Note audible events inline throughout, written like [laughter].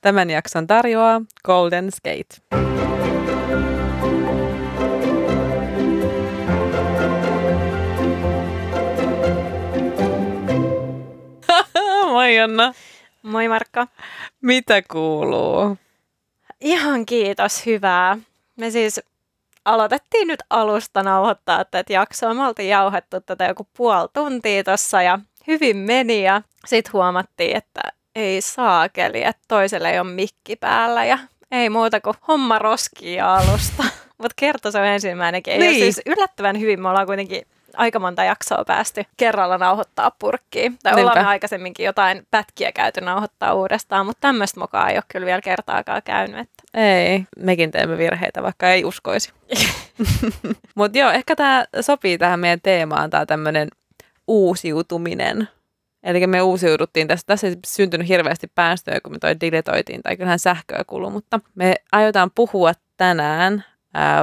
Tämän jakson tarjoaa Golden Skate. [laughs] Moi Anna. Moi Markka. Mitä kuuluu? Ihan kiitos, hyvää. Me siis aloitettiin nyt alusta nauhoittaa tätä jaksoa. Me oltiin jauhettu tätä joku puoli tuntia tossa ja hyvin meni ja sitten huomattiin, että ei saakeli, että toiselle ei ole mikki päällä ja ei muuta kuin homma roskia alusta. [laughs] Mutta kerta se on ensimmäinenkin. Niin. siis yllättävän hyvin. Me ollaan kuitenkin aika monta jaksoa päästy kerralla nauhoittaa purkkiin. Tai Niinpä. ollaan aikaisemminkin jotain pätkiä käyty nauhoittaa uudestaan, mutta tämmöistä mukaan ei ole kyllä vielä kertaakaan käynyt. Että. Ei, mekin teemme virheitä, vaikka ei uskoisi. [laughs] mutta joo, ehkä tämä sopii tähän meidän teemaan, tämä tämmöinen uusiutuminen. Eli me uusiuduttiin tässä. Tässä ei syntynyt hirveästi päästöjä, kun me toi diletoitiin, tai kyllähän sähköä kulu, mutta me aiotaan puhua tänään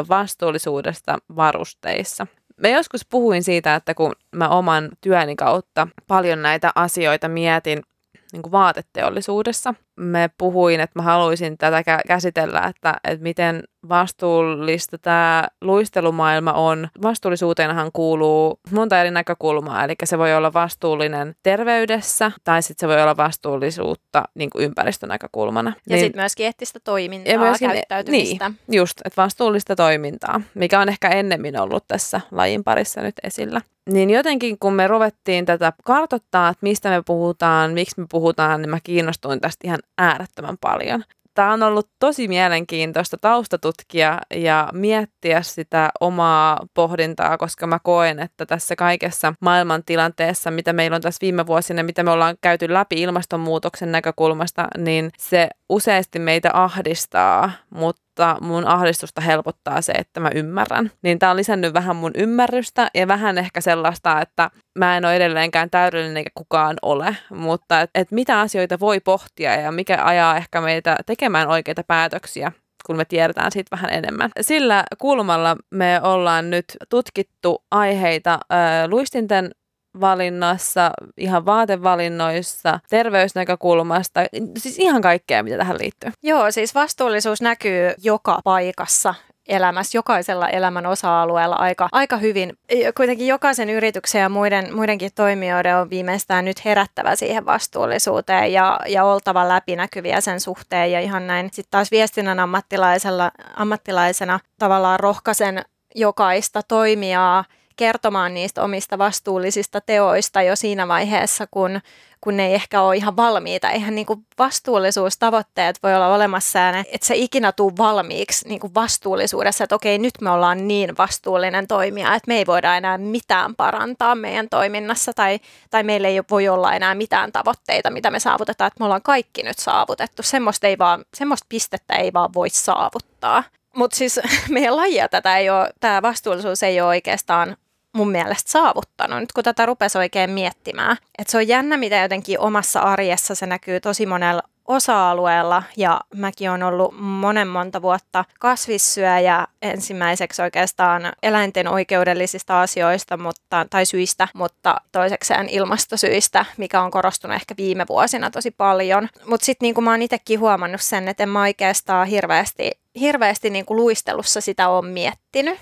vastuullisuudesta varusteissa. Mä joskus puhuin siitä, että kun mä oman työni kautta paljon näitä asioita mietin niin kuin vaateteollisuudessa, me puhuin, että mä haluaisin tätä käsitellä, että, että miten vastuullista tämä luistelumaailma on. Vastuullisuuteenhan kuuluu monta eri näkökulmaa, eli se voi olla vastuullinen terveydessä tai sitten se voi olla vastuullisuutta niin kuin ympäristönäkökulmana. Ja niin, sitten myöskin eettistä toimintaa, ja myöskin, käyttäytymistä. Niin, just, että vastuullista toimintaa, mikä on ehkä ennemmin ollut tässä lajin parissa nyt esillä. Niin jotenkin kun me ruvettiin tätä kartottaa, että mistä me puhutaan, miksi me puhutaan, niin mä kiinnostuin tästä ihan äärettömän paljon. Tämä on ollut tosi mielenkiintoista taustatutkia ja miettiä sitä omaa pohdintaa, koska mä koen, että tässä kaikessa maailman tilanteessa, mitä meillä on tässä viime vuosina, mitä me ollaan käyty läpi ilmastonmuutoksen näkökulmasta, niin se useasti meitä ahdistaa, mutta mutta mun ahdistusta helpottaa se, että mä ymmärrän. Niin tää on lisännyt vähän mun ymmärrystä ja vähän ehkä sellaista, että mä en ole edelleenkään täydellinen eikä kukaan ole, mutta että et mitä asioita voi pohtia ja mikä ajaa ehkä meitä tekemään oikeita päätöksiä kun me tiedetään siitä vähän enemmän. Sillä kulmalla me ollaan nyt tutkittu aiheita äh, luistinten valinnassa, ihan vaatevalinnoissa, terveysnäkökulmasta, siis ihan kaikkea, mitä tähän liittyy. Joo, siis vastuullisuus näkyy joka paikassa elämässä, jokaisella elämän osa-alueella aika, aika hyvin. Kuitenkin jokaisen yrityksen ja muiden, muidenkin toimijoiden on viimeistään nyt herättävä siihen vastuullisuuteen ja, ja oltava läpinäkyviä sen suhteen. Ja ihan näin sitten taas viestinnän ammattilaisella, ammattilaisena tavallaan rohkaisen jokaista toimijaa kertomaan niistä omista vastuullisista teoista jo siinä vaiheessa, kun, kun ne ei ehkä ole ihan valmiita. Eihän niin kuin vastuullisuustavoitteet voi olla olemassa, ja että se ikinä tuu valmiiksi niin kuin vastuullisuudessa, että okei, nyt me ollaan niin vastuullinen toimija, että me ei voida enää mitään parantaa meidän toiminnassa, tai, tai meillä ei voi olla enää mitään tavoitteita, mitä me saavutetaan, että me ollaan kaikki nyt saavutettu. Semmoista, ei vaan, semmoista pistettä ei vaan voi saavuttaa. Mutta siis [laughs] meidän lajia tätä ei ole, tämä vastuullisuus ei ole oikeastaan mun mielestä saavuttanut, nyt kun tätä rupesi oikein miettimään. Että se on jännä, mitä jotenkin omassa arjessa se näkyy tosi monella osa-alueella ja mäkin olen ollut monen monta vuotta kasvissyöjä ensimmäiseksi oikeastaan eläinten oikeudellisista asioista mutta, tai syistä, mutta toisekseen ilmastosyistä, mikä on korostunut ehkä viime vuosina tosi paljon. Mutta sitten niin kuin mä oon itsekin huomannut sen, että en mä oikeastaan hirveästi, hirveästi niin kuin luistelussa sitä on miettinyt.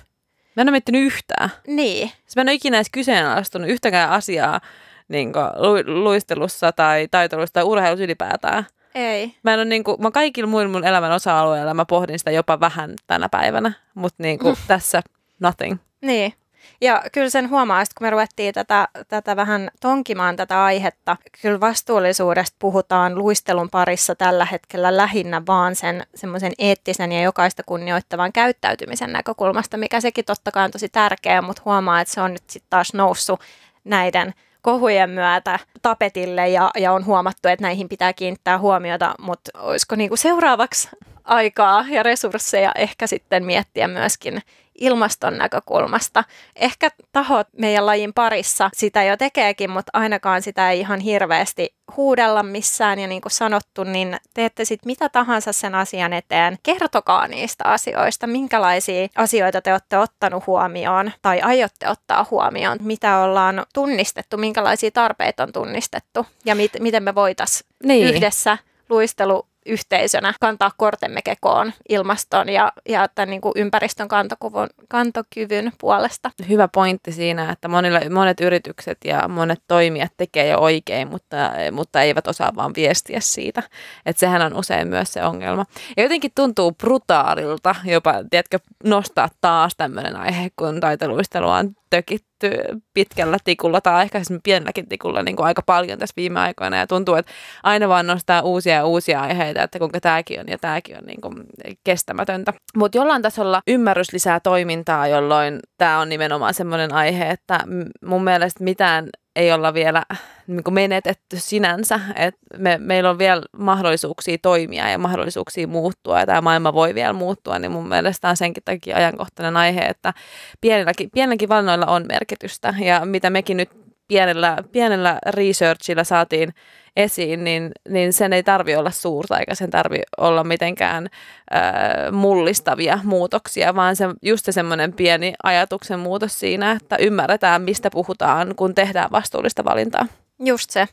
Mä en ole miettinyt yhtään. Niin. Siis mä en ole ikinä edes kyseenalaistunut yhtäkään asiaa niin lu- luistelussa tai taitelussa tai urheilussa ylipäätään. Ei. Mä en ole niin kuin, mä kaikilla muilla mun elämän osa-alueilla mä pohdin sitä jopa vähän tänä päivänä, mutta niin kuin [laughs] tässä nothing. Niin. Ja kyllä sen huomaa, että kun me ruvettiin tätä, tätä vähän tonkimaan tätä aihetta, kyllä vastuullisuudesta puhutaan luistelun parissa tällä hetkellä lähinnä vaan sen semmoisen eettisen ja jokaista kunnioittavan käyttäytymisen näkökulmasta, mikä sekin totta kai on tosi tärkeä, mutta huomaa, että se on nyt sitten taas noussut näiden kohujen myötä tapetille ja, ja on huomattu, että näihin pitää kiinnittää huomiota, mutta olisiko niinku seuraavaksi aikaa ja resursseja ehkä sitten miettiä myöskin ilmaston näkökulmasta. Ehkä tahot meidän lajin parissa sitä jo tekeekin, mutta ainakaan sitä ei ihan hirveästi huudella missään. Ja niin kuin sanottu, niin teette sitten mitä tahansa sen asian eteen. Kertokaa niistä asioista, minkälaisia asioita te olette ottanut huomioon tai aiotte ottaa huomioon, mitä ollaan tunnistettu, minkälaisia tarpeita on tunnistettu ja mit, miten me voitaisiin niin. yhdessä luistelu yhteisönä kantaa kortemme kekoon ilmaston ja, ja tämän niin kuin ympäristön kantokuvun, kantokyvyn puolesta. Hyvä pointti siinä, että monilla, monet yritykset ja monet toimijat tekee jo oikein, mutta, mutta eivät osaa vaan viestiä siitä. Että sehän on usein myös se ongelma. Ja jotenkin tuntuu brutaalilta jopa, tiedätkö, nostaa taas tämmöinen aihe, kun taiteluistelu on tökitty pitkällä tikulla tai siis pienelläkin tikulla niin kuin aika paljon tässä viime aikoina ja tuntuu, että aina vaan nostaa uusia ja uusia aiheita, että kuinka tämäkin on ja tämäkin on niin kuin kestämätöntä. Mutta jollain tasolla ymmärrys lisää toimintaa, jolloin tämä on nimenomaan semmoinen aihe, että mun mielestä mitään ei olla vielä niin kuin menetetty sinänsä, että me, meillä on vielä mahdollisuuksia toimia ja mahdollisuuksia muuttua ja tämä maailma voi vielä muuttua, niin mun mielestä on senkin takia ajankohtainen aihe, että pienelläkin, pienelläkin valinnoilla on merkitystä. Ja mitä mekin nyt pienellä, pienellä researchilla saatiin esiin, niin, niin sen ei tarvi olla suurta eikä sen tarvi olla mitenkään äh, mullistavia muutoksia, vaan se, just se semmoinen pieni ajatuksen muutos siinä, että ymmärretään, mistä puhutaan, kun tehdään vastuullista valintaa. Just se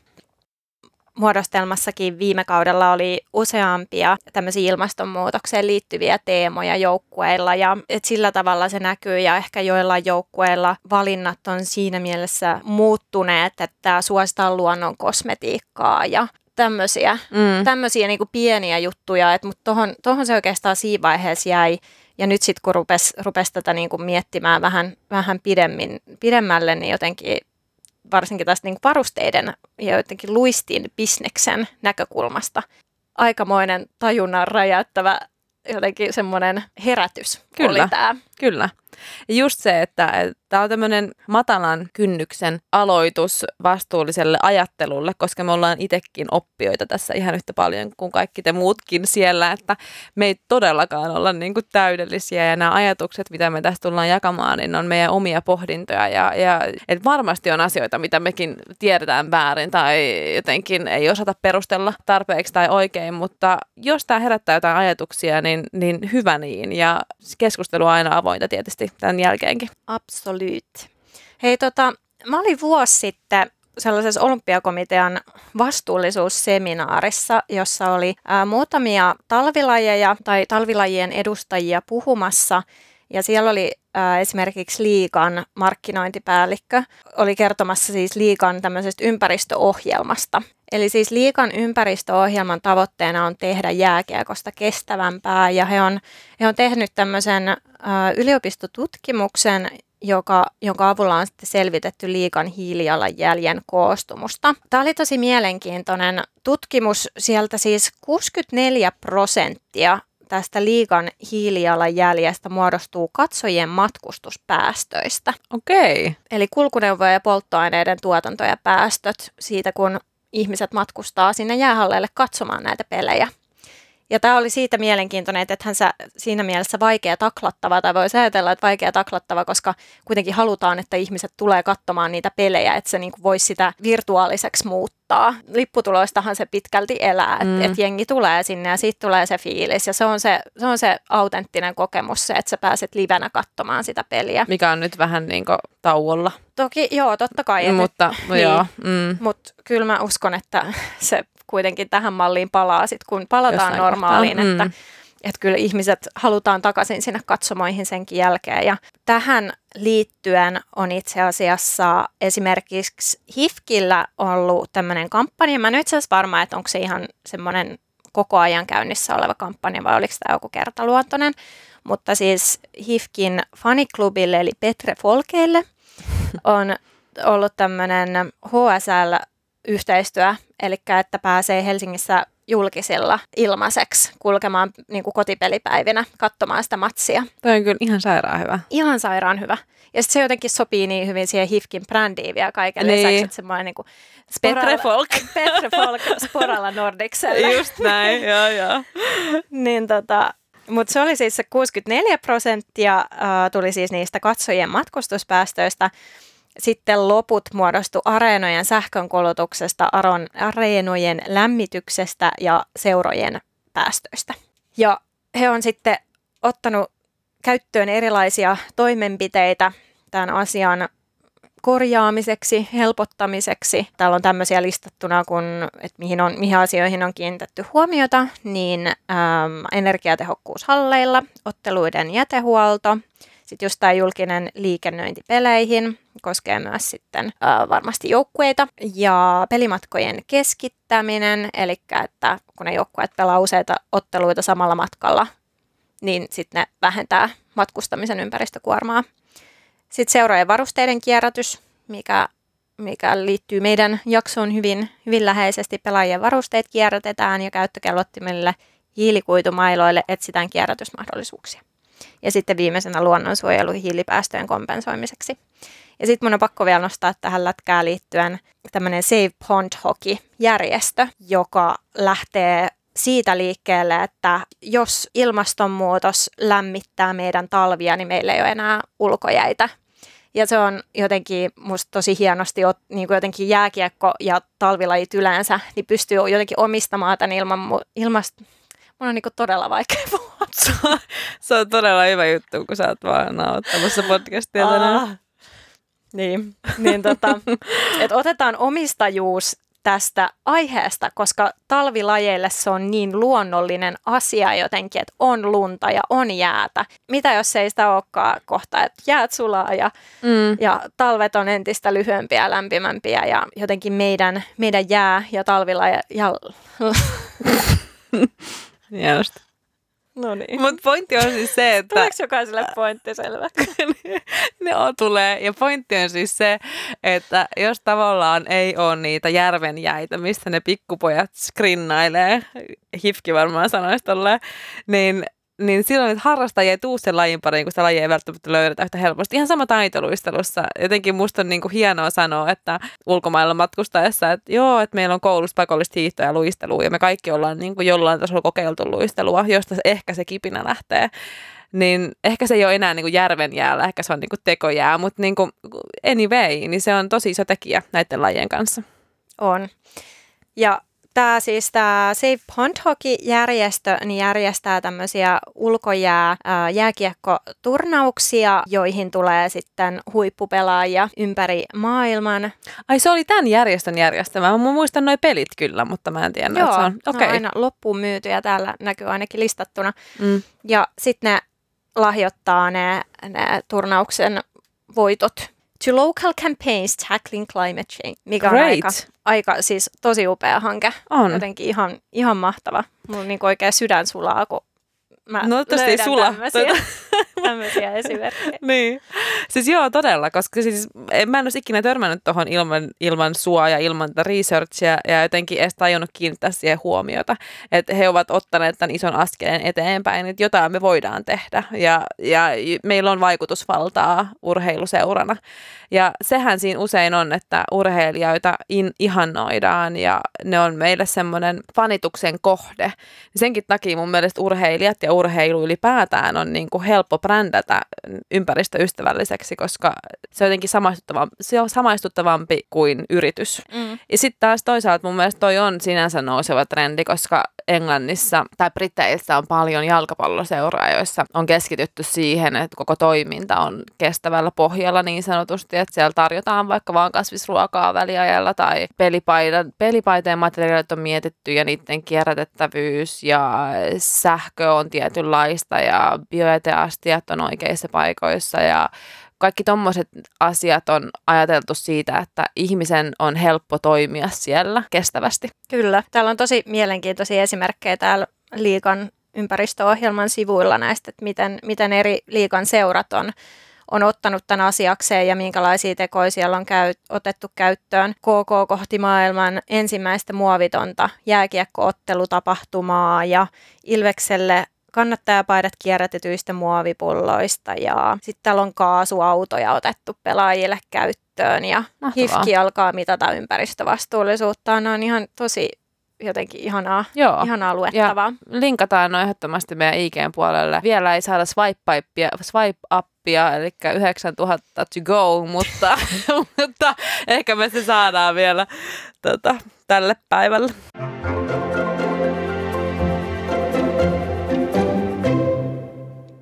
muodostelmassakin viime kaudella oli useampia tämmöisiä ilmastonmuutokseen liittyviä teemoja joukkueilla ja et sillä tavalla se näkyy ja ehkä joillain joukkueilla valinnat on siinä mielessä muuttuneet, että suositaan luonnon kosmetiikkaa ja tämmöisiä, mm. tämmöisiä niin pieniä juttuja, mutta tohon, tohon se oikeastaan siinä vaiheessa jäi. Ja nyt sitten kun rupesi rupes tätä niin kuin miettimään vähän, vähän pidemmin, pidemmälle, niin jotenkin varsinkin tästä niin varusteiden ja jotenkin luistin bisneksen näkökulmasta aikamoinen tajunnan räjäyttävä jotenkin semmoinen herätys kyllä, oli tämä. Kyllä. Just se, että tämä on tämmöinen matalan kynnyksen aloitus vastuulliselle ajattelulle, koska me ollaan itsekin oppijoita tässä ihan yhtä paljon kuin kaikki te muutkin siellä, että me ei todellakaan olla niin kuin täydellisiä. Ja nämä ajatukset, mitä me tässä tullaan jakamaan, niin on meidän omia pohdintoja. Ja, ja et varmasti on asioita, mitä mekin tiedetään väärin tai jotenkin ei osata perustella tarpeeksi tai oikein, mutta jos tämä herättää jotain ajatuksia, niin, niin hyvä niin. Ja keskustelu on aina avointa tietysti tämän jälkeenkin. Absolut. Hei tota, mä olin vuosi sitten sellaisessa olympiakomitean vastuullisuusseminaarissa, jossa oli ää, muutamia talvilajeja tai talvilajien edustajia puhumassa. Ja siellä oli ää, esimerkiksi Liikan markkinointipäällikkö, oli kertomassa siis Liikan tämmöisestä ympäristöohjelmasta. Eli siis Liikan ympäristöohjelman tavoitteena on tehdä jääkiekosta kestävämpää ja he on, he on tehnyt tämmöisen ä, yliopistotutkimuksen, joka, jonka avulla on sitten selvitetty liikan hiilijalanjäljen koostumusta. Tämä oli tosi mielenkiintoinen tutkimus. Sieltä siis 64 prosenttia tästä liikan hiilijalanjäljestä muodostuu katsojien matkustuspäästöistä. Okei. Eli kulkuneuvojen ja polttoaineiden tuotanto ja päästöt siitä, kun ihmiset matkustaa sinne jäähalleille katsomaan näitä pelejä. Ja tämä oli siitä mielenkiintoinen, että hän siinä mielessä vaikea taklattava, tai voisi ajatella, että vaikea taklattava, koska kuitenkin halutaan, että ihmiset tulee katsomaan niitä pelejä, että se niin voisi sitä virtuaaliseksi muuttaa. Lipputuloistahan se pitkälti elää, että mm. et jengi tulee sinne ja siitä tulee se fiilis. Ja se on se, se on se autenttinen kokemus, se, että sä pääset livenä katsomaan sitä peliä. Mikä on nyt vähän niin kuin tauolla. Toki, joo, totta kai. Mutta, nyt, niin, joo. Mm. Mutta kyllä mä uskon, että [laughs] se kuitenkin tähän malliin palaa sit, kun palataan Jossain normaaliin, kohtaa. että, mm. että kyllä ihmiset halutaan takaisin sinne katsomoihin senkin jälkeen. Ja tähän liittyen on itse asiassa esimerkiksi HIFKillä ollut tämmöinen kampanja. Mä en itse asiassa varma, että onko se ihan semmoinen koko ajan käynnissä oleva kampanja vai oliko tämä joku kertaluontoinen. Mutta siis HIFKin faniklubille eli Petre Folkeille on ollut tämmöinen HSL yhteistyö, eli että pääsee Helsingissä julkisilla ilmaiseksi kulkemaan niin kuin kotipelipäivinä katsomaan sitä matsia. Toi on kyllä ihan sairaan hyvä. Ihan sairaan hyvä. Ja se jotenkin sopii niin hyvin siihen HIFKin brändiin vielä kaiken niin. lisäksi, että semmoinen niin kuin Petre Folk. Petre [laughs] Folk Sporalla Nordicselle. Just näin, [laughs] joo joo. niin tota, mutta se oli siis se 64 prosenttia, äh, tuli siis niistä katsojien matkustuspäästöistä. Sitten loput muodostu areenojen sähkönkulutuksesta, areenojen lämmityksestä ja seurojen päästöistä. Ja he on sitten ottanut käyttöön erilaisia toimenpiteitä tämän asian korjaamiseksi, helpottamiseksi. Täällä on tämmöisiä listattuna, kun, että mihin, on, mihin asioihin on kiinnitetty huomiota, niin äm, energiatehokkuus halleilla, otteluiden jätehuolto, sitten just tämä julkinen liikennöinti peleihin koskee myös sitten ää, varmasti joukkueita ja pelimatkojen keskittäminen, eli että kun ne joukkueet pelaa useita otteluita samalla matkalla, niin sitten ne vähentää matkustamisen ympäristökuormaa. Sitten seurojen varusteiden kierrätys, mikä, mikä liittyy meidän jaksoon hyvin, hyvin läheisesti. Pelaajien varusteet kierrätetään ja käyttökellottimille hiilikuitumailoille etsitään kierrätysmahdollisuuksia. Ja sitten viimeisenä luonnonsuojelu hiilipäästöjen kompensoimiseksi. Ja sitten mun on pakko vielä nostaa tähän lätkään liittyen tämmöinen Save Pond Hockey-järjestö, joka lähtee siitä liikkeelle, että jos ilmastonmuutos lämmittää meidän talvia, niin meillä ei ole enää ulkojäitä. Ja se on jotenkin musta tosi hienosti, niin kuin jotenkin jääkiekko ja talvilajit yleensä, niin pystyy jotenkin omistamaan tämän ilman, ilmast... Mun on niin kuin todella vaikea puhua. Se on todella hyvä juttu, kun sä oot vaan nauhoittamassa podcastia tänään. Niin, niin tota, että otetaan omistajuus tästä aiheesta, koska talvilajeille se on niin luonnollinen asia jotenkin, että on lunta ja on jäätä. Mitä jos ei sitä olekaan kohta, että jäät sulaa ja, mm. ja talvet on entistä lyhyempiä ja lämpimämpiä ja jotenkin meidän, meidän jää ja talvilaje... Ja... [laughs] Just. No niin. Mutta pointti on siis se, että... Tuleeko jokaiselle pointti selvä? [laughs] ne on, tulee. Ja pointti on siis se, että jos tavallaan ei ole niitä järvenjäitä, mistä ne pikkupojat skrinnailee, Hifki varmaan sanoisi tolleen, niin niin silloin että harrastajia ei tuu sen lajin pariin, kun sitä lajia ei välttämättä löydetä yhtä helposti. Ihan sama taitoluistelussa. Jotenkin musta on niin kuin hienoa sanoa, että ulkomailla matkustaessa, että joo, että meillä on koulussa pakollista hiihtoa ja luistelua ja me kaikki ollaan niin kuin jollain tasolla kokeiltu luistelua, josta ehkä se kipinä lähtee niin ehkä se ei ole enää niin kuin järven jäällä, ehkä se on niin kuin tekojää, mutta niin kuin anyway, niin se on tosi iso tekijä näiden lajien kanssa. On. Ja Tämä siis tämä Save Pond Hockey-järjestö niin järjestää tämmöisiä ulkojää ää, jääkiekkoturnauksia, joihin tulee sitten huippupelaajia ympäri maailman. Ai se oli tämän järjestön järjestämä. Mä muistan noin pelit kyllä, mutta mä en tiedä, Joo, että se on. Okay. No aina loppuun myytyjä täällä näkyy ainakin listattuna. Mm. Ja sitten ne lahjoittaa ne, ne turnauksen voitot to local campaigns tackling climate change, mikä Great. on aika, aika siis tosi upea hanke. On. Jotenkin ihan, ihan mahtava. Mulla on niin oikein sydän sulaa, kun mä no, löydän sula. tämmöisiä, tuota. [laughs] tämmöisiä esimerkkejä. [laughs] niin. Siis joo, todella, koska siis mä en olisi ikinä törmännyt tuohon ilman, ilman sua ja ilman researchia ja jotenkin edes tajunnut kiinnittää siihen huomiota. Että he ovat ottaneet tämän ison askeleen eteenpäin, että jotain me voidaan tehdä ja, ja meillä on vaikutusvaltaa urheiluseurana. Ja sehän siinä usein on, että urheilijoita in, ihannoidaan ja ne on meille semmoinen fanituksen kohde. Senkin takia mun mielestä urheilijat ja urheilu ylipäätään on niin kuin helppo brändätä ympäristöystävälliseksi, koska se on jotenkin samaistuttavampi, se on samaistuttavampi kuin yritys. Mm. Ja sitten taas toisaalta mun mielestä toi on sinänsä nouseva trendi, koska Englannissa tai Briteissä on paljon jalkapalloseuraa, joissa on keskitytty siihen, että koko toiminta on kestävällä pohjalla niin sanotusti, että siellä tarjotaan vaikka vaan kasvisruokaa väliajalla tai pelipaita, pelipaiteen materiaalit on mietitty ja niiden kierrätettävyys ja sähkö on tietynlaista ja bioeteastiat on oikeissa paikoissa ja kaikki tuommoiset asiat on ajateltu siitä, että ihmisen on helppo toimia siellä kestävästi. Kyllä. Täällä on tosi mielenkiintoisia esimerkkejä täällä liikan ympäristöohjelman sivuilla näistä, että miten, miten eri liikan seurat on on ottanut tämän asiakseen ja minkälaisia tekoja siellä on käy, otettu käyttöön. KK kohti maailman ensimmäistä muovitonta jääkiekkoottelutapahtumaa ja Ilvekselle kannattajapaidat kierrätetyistä muovipulloista ja sitten täällä on kaasuautoja otettu pelaajille käyttöön ja Mahtavaa. HIFKI alkaa mitata ympäristövastuullisuutta. Ne on ihan tosi jotenkin ihanaa, Joo. ihanaa luettavaa. Ja linkataan no ehdottomasti meidän IGn puolelle. Vielä ei saada swipe-appia, swipe-appia eli 9000 to go, mutta, [laughs] mutta ehkä me se saadaan vielä tota, tälle päivälle.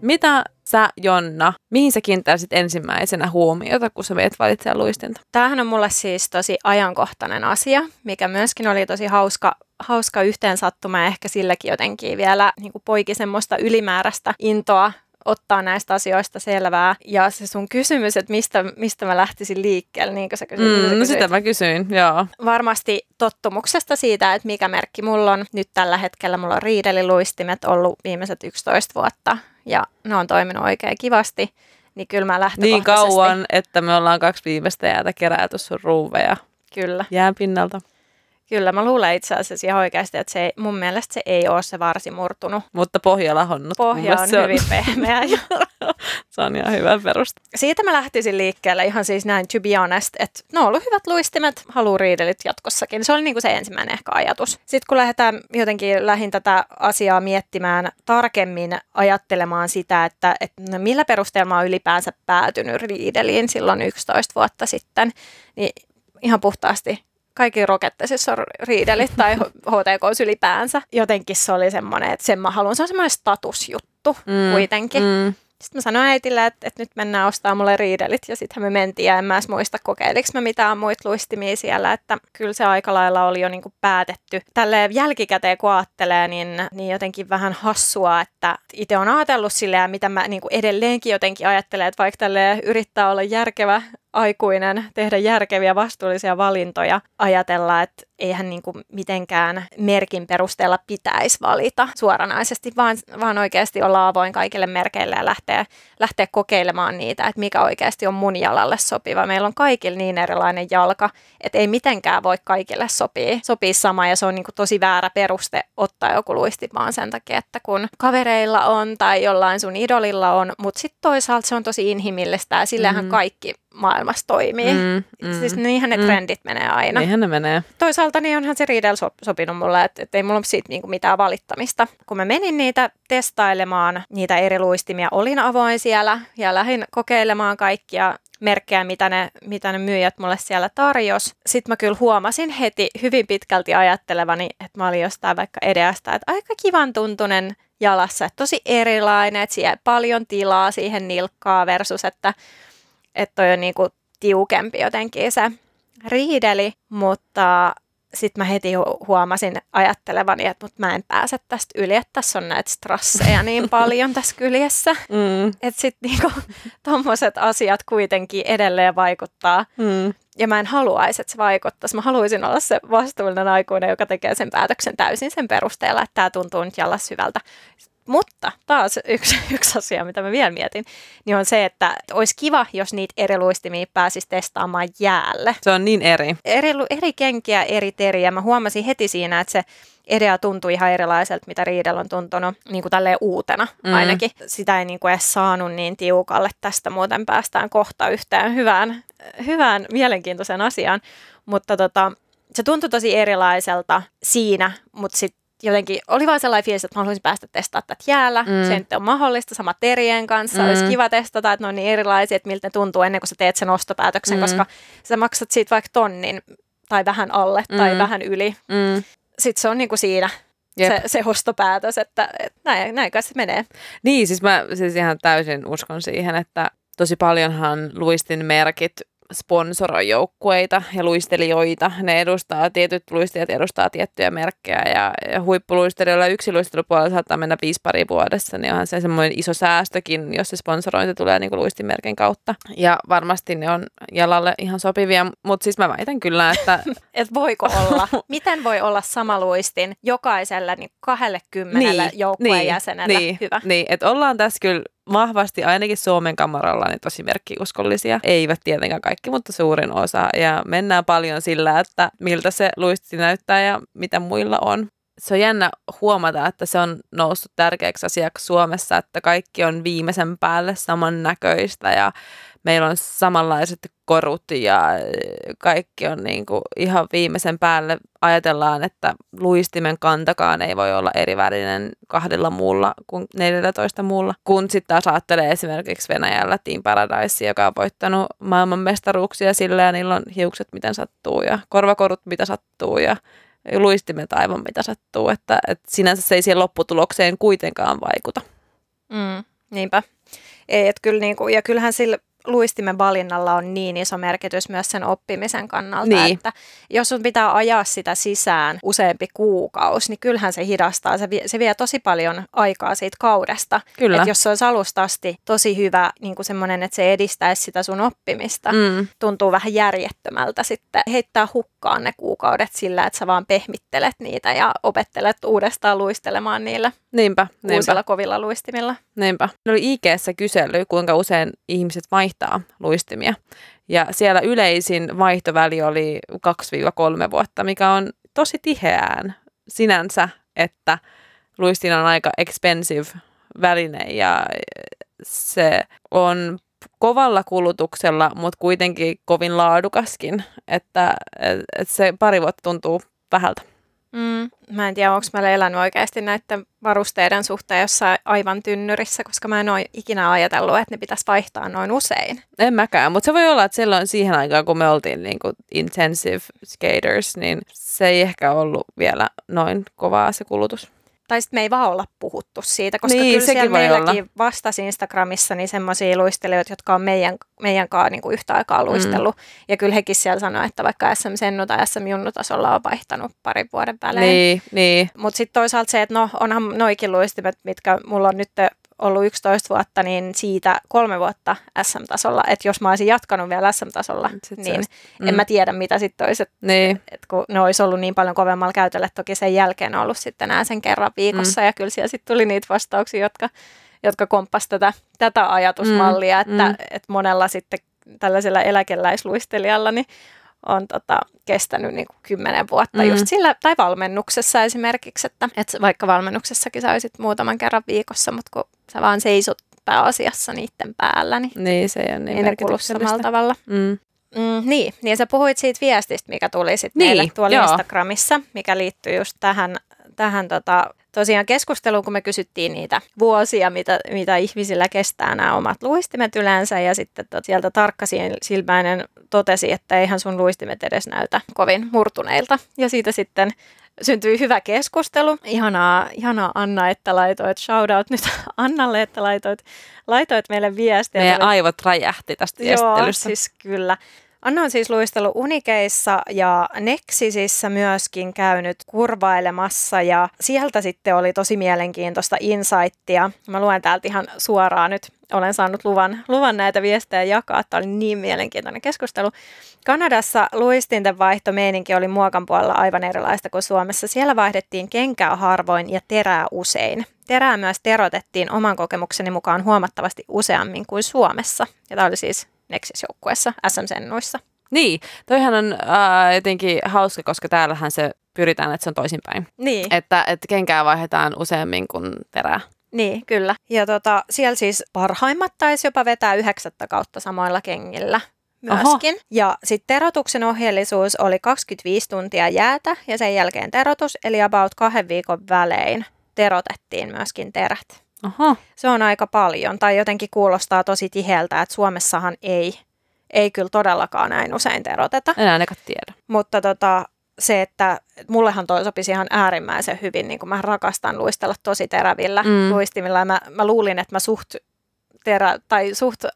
Mitä Sä, Jonna, mihin sä kiinnittäisit ensimmäisenä huomiota, kun sä meet valitsemaan luistinta? Tämähän on mulle siis tosi ajankohtainen asia, mikä myöskin oli tosi hauska hauska yhteensattuma ja ehkä silläkin jotenkin vielä niin kuin poiki semmoista ylimääräistä intoa ottaa näistä asioista selvää. Ja se sun kysymys, että mistä, mistä mä lähtisin liikkeelle, niin kuin sä kysyit. Mm, sä no sitä mä kysyin, joo. Varmasti tottumuksesta siitä, että mikä merkki mulla on. Nyt tällä hetkellä mulla on riideliluistimet ollut viimeiset 11 vuotta ja ne on toiminut oikein kivasti. Niin kyllä mä Niin kauan, että me ollaan kaksi viimeistä jäätä kerätty sun ruuveja. Kyllä. Jään pinnalta. Kyllä, mä luulen itse asiassa ihan oikeasti, että se mun mielestä se ei ole se varsi murtunut. Mutta pohja lahonnut. Pohja on, on hyvin pehmeä. [laughs] [laughs] se on ihan hyvä perusta. Siitä mä lähtisin liikkeelle ihan siis näin to be honest, että ne on ollut hyvät luistimet, haluaa riidelit jatkossakin. Se oli niin kuin se ensimmäinen ehkä ajatus. Sitten kun lähdetään jotenkin lähin tätä asiaa miettimään tarkemmin, ajattelemaan sitä, että, että no millä perusteella oon ylipäänsä päätynyt riideliin silloin 11 vuotta sitten, niin ihan puhtaasti kaikki rokettasissa riidelit tai HTK [laughs] ylipäänsä. Jotenkin se oli semmoinen, että sen mä haluan, se on semmoinen statusjuttu mm, kuitenkin. Mm. Sitten mä sanoin äitille, että, että nyt mennään ostaa mulle riidelit ja sitten me mentiin ja en mä edes muista kokeiliko mä mitään muita luistimia siellä, että kyllä se aika lailla oli jo niin kuin päätetty. Tälle jälkikäteen kun ajattelee, niin, niin jotenkin vähän hassua, että itse on ajatellut silleen, mitä mä niin kuin edelleenkin jotenkin ajattelen, että vaikka tälle yrittää olla järkevä aikuinen tehdä järkeviä vastuullisia valintoja, ajatella, että eihän niin kuin mitenkään merkin perusteella pitäisi valita suoranaisesti, vaan, vaan oikeasti olla avoin kaikille merkeille ja lähteä, lähteä kokeilemaan niitä, että mikä oikeasti on mun jalalle sopiva. Meillä on kaikilla niin erilainen jalka, että ei mitenkään voi kaikille sopia, sopia sama ja se on niin kuin tosi väärä peruste ottaa joku luisti vaan sen takia, että kun kavereilla on tai jollain sun idolilla on, mutta sitten toisaalta se on tosi inhimillistä ja sillähän mm. kaikki maailmassa toimii. Mm, mm, siis niinhän ne mm. trendit menee aina. Niinhän ne menee. Toisaalta niin onhan se Riedel sopinut mulle, että, että ei mulla ole siitä niinku mitään valittamista. Kun mä menin niitä testailemaan, niitä eri luistimia, olin avoin siellä ja lähdin kokeilemaan kaikkia merkkejä, mitä ne, mitä ne myyjät mulle siellä tarjos. Sitten mä kyllä huomasin heti hyvin pitkälti ajattelevani, että mä olin jostain vaikka edeasta, että aika kivan tuntunen jalassa, että tosi erilainen, että siellä paljon tilaa siihen nilkkaa versus, että että toi on niinku tiukempi jotenkin se riideli, mutta sitten mä heti huomasin ajattelevani, että mut mä en pääse tästä yli, että tässä on näitä strasseja [laughs] niin paljon tässä kyljessä. Mm. Että sitten niinku, [laughs] tommoset asiat kuitenkin edelleen vaikuttaa. Mm. Ja mä en haluaisi, että se vaikuttaisi. Mä haluaisin olla se vastuullinen aikuinen, joka tekee sen päätöksen täysin sen perusteella, että tämä tuntuu nyt jallas hyvältä. Mutta taas yksi, [laughs] yksi asia, mitä mä vielä mietin, niin on se, että olisi kiva, jos niitä eri luistimia pääsisi testaamaan jäälle. Se on niin eri. Eri, eri kenkiä, eri teriä. Mä huomasin heti siinä, että se idea tuntui ihan erilaiselta, mitä Riidel on tuntunut niin kuin tälleen uutena mm. ainakin. Sitä ei niin kuin edes saanut niin tiukalle. Tästä muuten päästään kohta yhteen hyvään, hyvään mielenkiintoisen asiaan. Mutta tota, se tuntui tosi erilaiselta siinä, mutta sitten jotenkin oli vaan sellainen fiilis, että mä haluaisin päästä testaamaan tätä jäällä. Mm. Se nyt on mahdollista sama terien kanssa. Mm. Olisi kiva testata, että ne on niin erilaisia, että miltä ne tuntuu ennen kuin sä teet sen ostopäätöksen, mm. koska sä maksat siitä vaikka tonnin tai vähän alle mm. tai vähän yli. Mm. Sitten se on niin kuin siinä se, se ostopäätös, että, että näin, näin kai se menee. Niin, siis mä siis ihan täysin uskon siihen, että tosi paljonhan luistin merkit sponsoroi joukkueita ja luistelijoita. Ne edustaa, tietyt luistelijat edustaa tiettyjä merkkejä ja, ja huippuluistelijoilla yksi luistelupuolella saattaa mennä viisi pari vuodessa, niin onhan se semmoinen iso säästökin, jos se sponsorointi tulee niin kuin luistimerkin kautta. Ja varmasti ne on jalalle ihan sopivia, mutta siis mä väitän kyllä, että... [laughs] Et voiko olla? [laughs] Miten voi olla sama luistin jokaiselle niin 20 niin, joukkueen niin, jäsenelle? Niin, Hyvä. Niin, että ollaan tässä kyllä vahvasti ainakin Suomen kamaralla niin tosi merkkiuskollisia. Eivät tietenkään kaikki, mutta suurin osa. Ja mennään paljon sillä, että miltä se luisti näyttää ja mitä muilla on. Se on jännä huomata, että se on noussut tärkeäksi asiaksi Suomessa, että kaikki on viimeisen päälle samannäköistä ja meillä on samanlaiset korut ja kaikki on niin kuin ihan viimeisen päälle. Ajatellaan, että luistimen kantakaan ei voi olla eri värinen kahdella muulla kuin 14 muulla. Kun sitten taas ajattelee esimerkiksi Venäjällä Team Paradise, joka on voittanut maailmanmestaruuksia sillä ja niillä on hiukset miten sattuu ja korvakorut mitä sattuu ja luistimet aivan mitä sattuu. Että, että sinänsä se ei siihen lopputulokseen kuitenkaan vaikuta. Mm, niinpä Ei, et kyllä niinku, ja kyllähän sillä luistimen valinnalla on niin iso merkitys myös sen oppimisen kannalta, Niin. että jos sun pitää ajaa sitä sisään useampi kuukausi, niin kyllähän se hidastaa, se vie, se vie tosi paljon aikaa siitä kaudesta. Kyllä. Et jos se olisi alusta asti tosi hyvä, niin kuin semmoinen, että se edistäisi sitä sun oppimista, Mm. tuntuu vähän järjettömältä sitten heittää hukkaan ne kuukaudet sillä, että sä vaan pehmittelet niitä ja opettelet uudestaan luistelemaan niillä Niinpä, niinpä. uusilla kovilla luistimilla. Niinpä. Oli IGssä kysely, kuinka usein ihmiset vaihtaa luistimia. Ja siellä yleisin vaihtoväli oli 2-3 vuotta, mikä on tosi tiheään sinänsä, että luistin on aika expensive väline ja se on kovalla kulutuksella, mutta kuitenkin kovin laadukaskin, että, että se pari vuotta tuntuu vähältä. Mm. Mä en tiedä, onko mä elänyt oikeasti näiden varusteiden suhteen jossain aivan tynnyrissä, koska mä en ole ikinä ajatellut, että ne pitäisi vaihtaa noin usein. En mäkään, mutta se voi olla, että silloin siihen aikaan, kun me oltiin niin kuin intensive skaters, niin se ei ehkä ollut vielä noin kovaa se kulutus. Tai sitten me ei vaan olla puhuttu siitä, koska Niin, kyllä sekin siellä meilläkin vastasi Instagramissa niin semmoisia luistelijoita, jotka on meidän, meidän kanssa niin kuin yhtä aikaa luistellut. Mm. Ja kyllä hekin siellä sanoi, että vaikka SM Sennu tai SM Junnu tasolla on vaihtanut parin vuoden välein. Niin, niin. Mutta sitten toisaalta se, että no onhan noikin luistimet, mitkä mulla on nyt ollut 11 vuotta, niin siitä kolme vuotta SM-tasolla. Että jos mä olisin jatkanut vielä SM-tasolla, Sit se niin olisi- mm. en mä tiedä mitä sitten olisi. Et, Niin, et kun ne olisi ollut niin paljon kovemmalla käytöllä, toki sen jälkeen on ollut sitten enää sen kerran viikossa. Mm. Ja kyllä siellä sitten tuli niitä vastauksia, jotka, jotka komppasi tätä, tätä ajatusmallia, mm. että, Mm. mm. että monella sitten tällaisella eläkeläisluistelijalla niin on tota, kestänyt niin kuin kymmenen vuotta Mm. mm. just sillä, tai valmennuksessa esimerkiksi, että, että vaikka valmennuksessakin sä olisit muutaman kerran viikossa, mutta kun sä vaan seisot pääasiassa niiden päällä, niin, niin se ei ole niin ne kulu samalla merkityksellistä. tavalla. Mm. Mm, niin, niin sä puhuit siitä viestistä, mikä tuli sitten Niin, meille tuolla joo. Instagramissa, mikä liittyy just tähän, tähän tota, tosiaan keskusteluun, kun me kysyttiin niitä vuosia, mitä, mitä ihmisillä kestää nämä omat luistimet yleensä, ja sitten tot, sieltä tarkka silmäinen totesi, että eihän sun luistimet edes näytä kovin murtuneilta. Ja siitä sitten syntyi hyvä keskustelu. Ihanaa, ihanaa Anna, että laitoit, shout out nyt [laughs] Annalle, että laitoit, laitoit meille viestiä. Meidän aivot räjähti tästä Joo, viestittelystä. siis kyllä. Anna on siis luistellut Unikeissa ja Nexisissä myöskin käynyt kurvailemassa ja sieltä sitten oli tosi mielenkiintoista insightia. Mä luen täältä ihan suoraan nyt. Olen saanut luvan, luvan näitä viestejä jakaa. Tämä oli niin mielenkiintoinen keskustelu. Kanadassa luistinten vaihtomeininki oli muokan puolella aivan erilaista kuin Suomessa. Siellä vaihdettiin kenkää harvoin ja terää usein. Terää myös terotettiin oman kokemukseni mukaan huomattavasti useammin kuin Suomessa. Ja tämä oli siis Nexis-joukkueessa, SM-sennuissa. Niin, toihan on äh, jotenkin hauska, koska täällähän se pyritään, että se on toisinpäin. Niin, Että, että kenkää vaihdetaan useammin kuin terää. Niin kyllä. Ja tota, siellä siis parhaimmat taisi jopa vetää yhdeksättä kautta samoilla kengillä myöskin. Oho. Ja sitten terotuksen ohjeellisuus oli 25 tuntia jäätä ja sen jälkeen terotus, eli about kahden viikon välein terotettiin myöskin terät. Oho. Se on aika paljon, tai jotenkin kuulostaa tosi tiheältä, että Suomessahan ei, ei kyllä todellakaan näin usein teroteta. Enää ne tiedä. Mutta tota, se, että mullehan toi sopisi ihan äärimmäisen hyvin, niin kuin mä rakastan luistella tosi terävillä Mm. mm. luistimilla. Ja mä, mä luulin, että mä suht, terä, tai suht ö,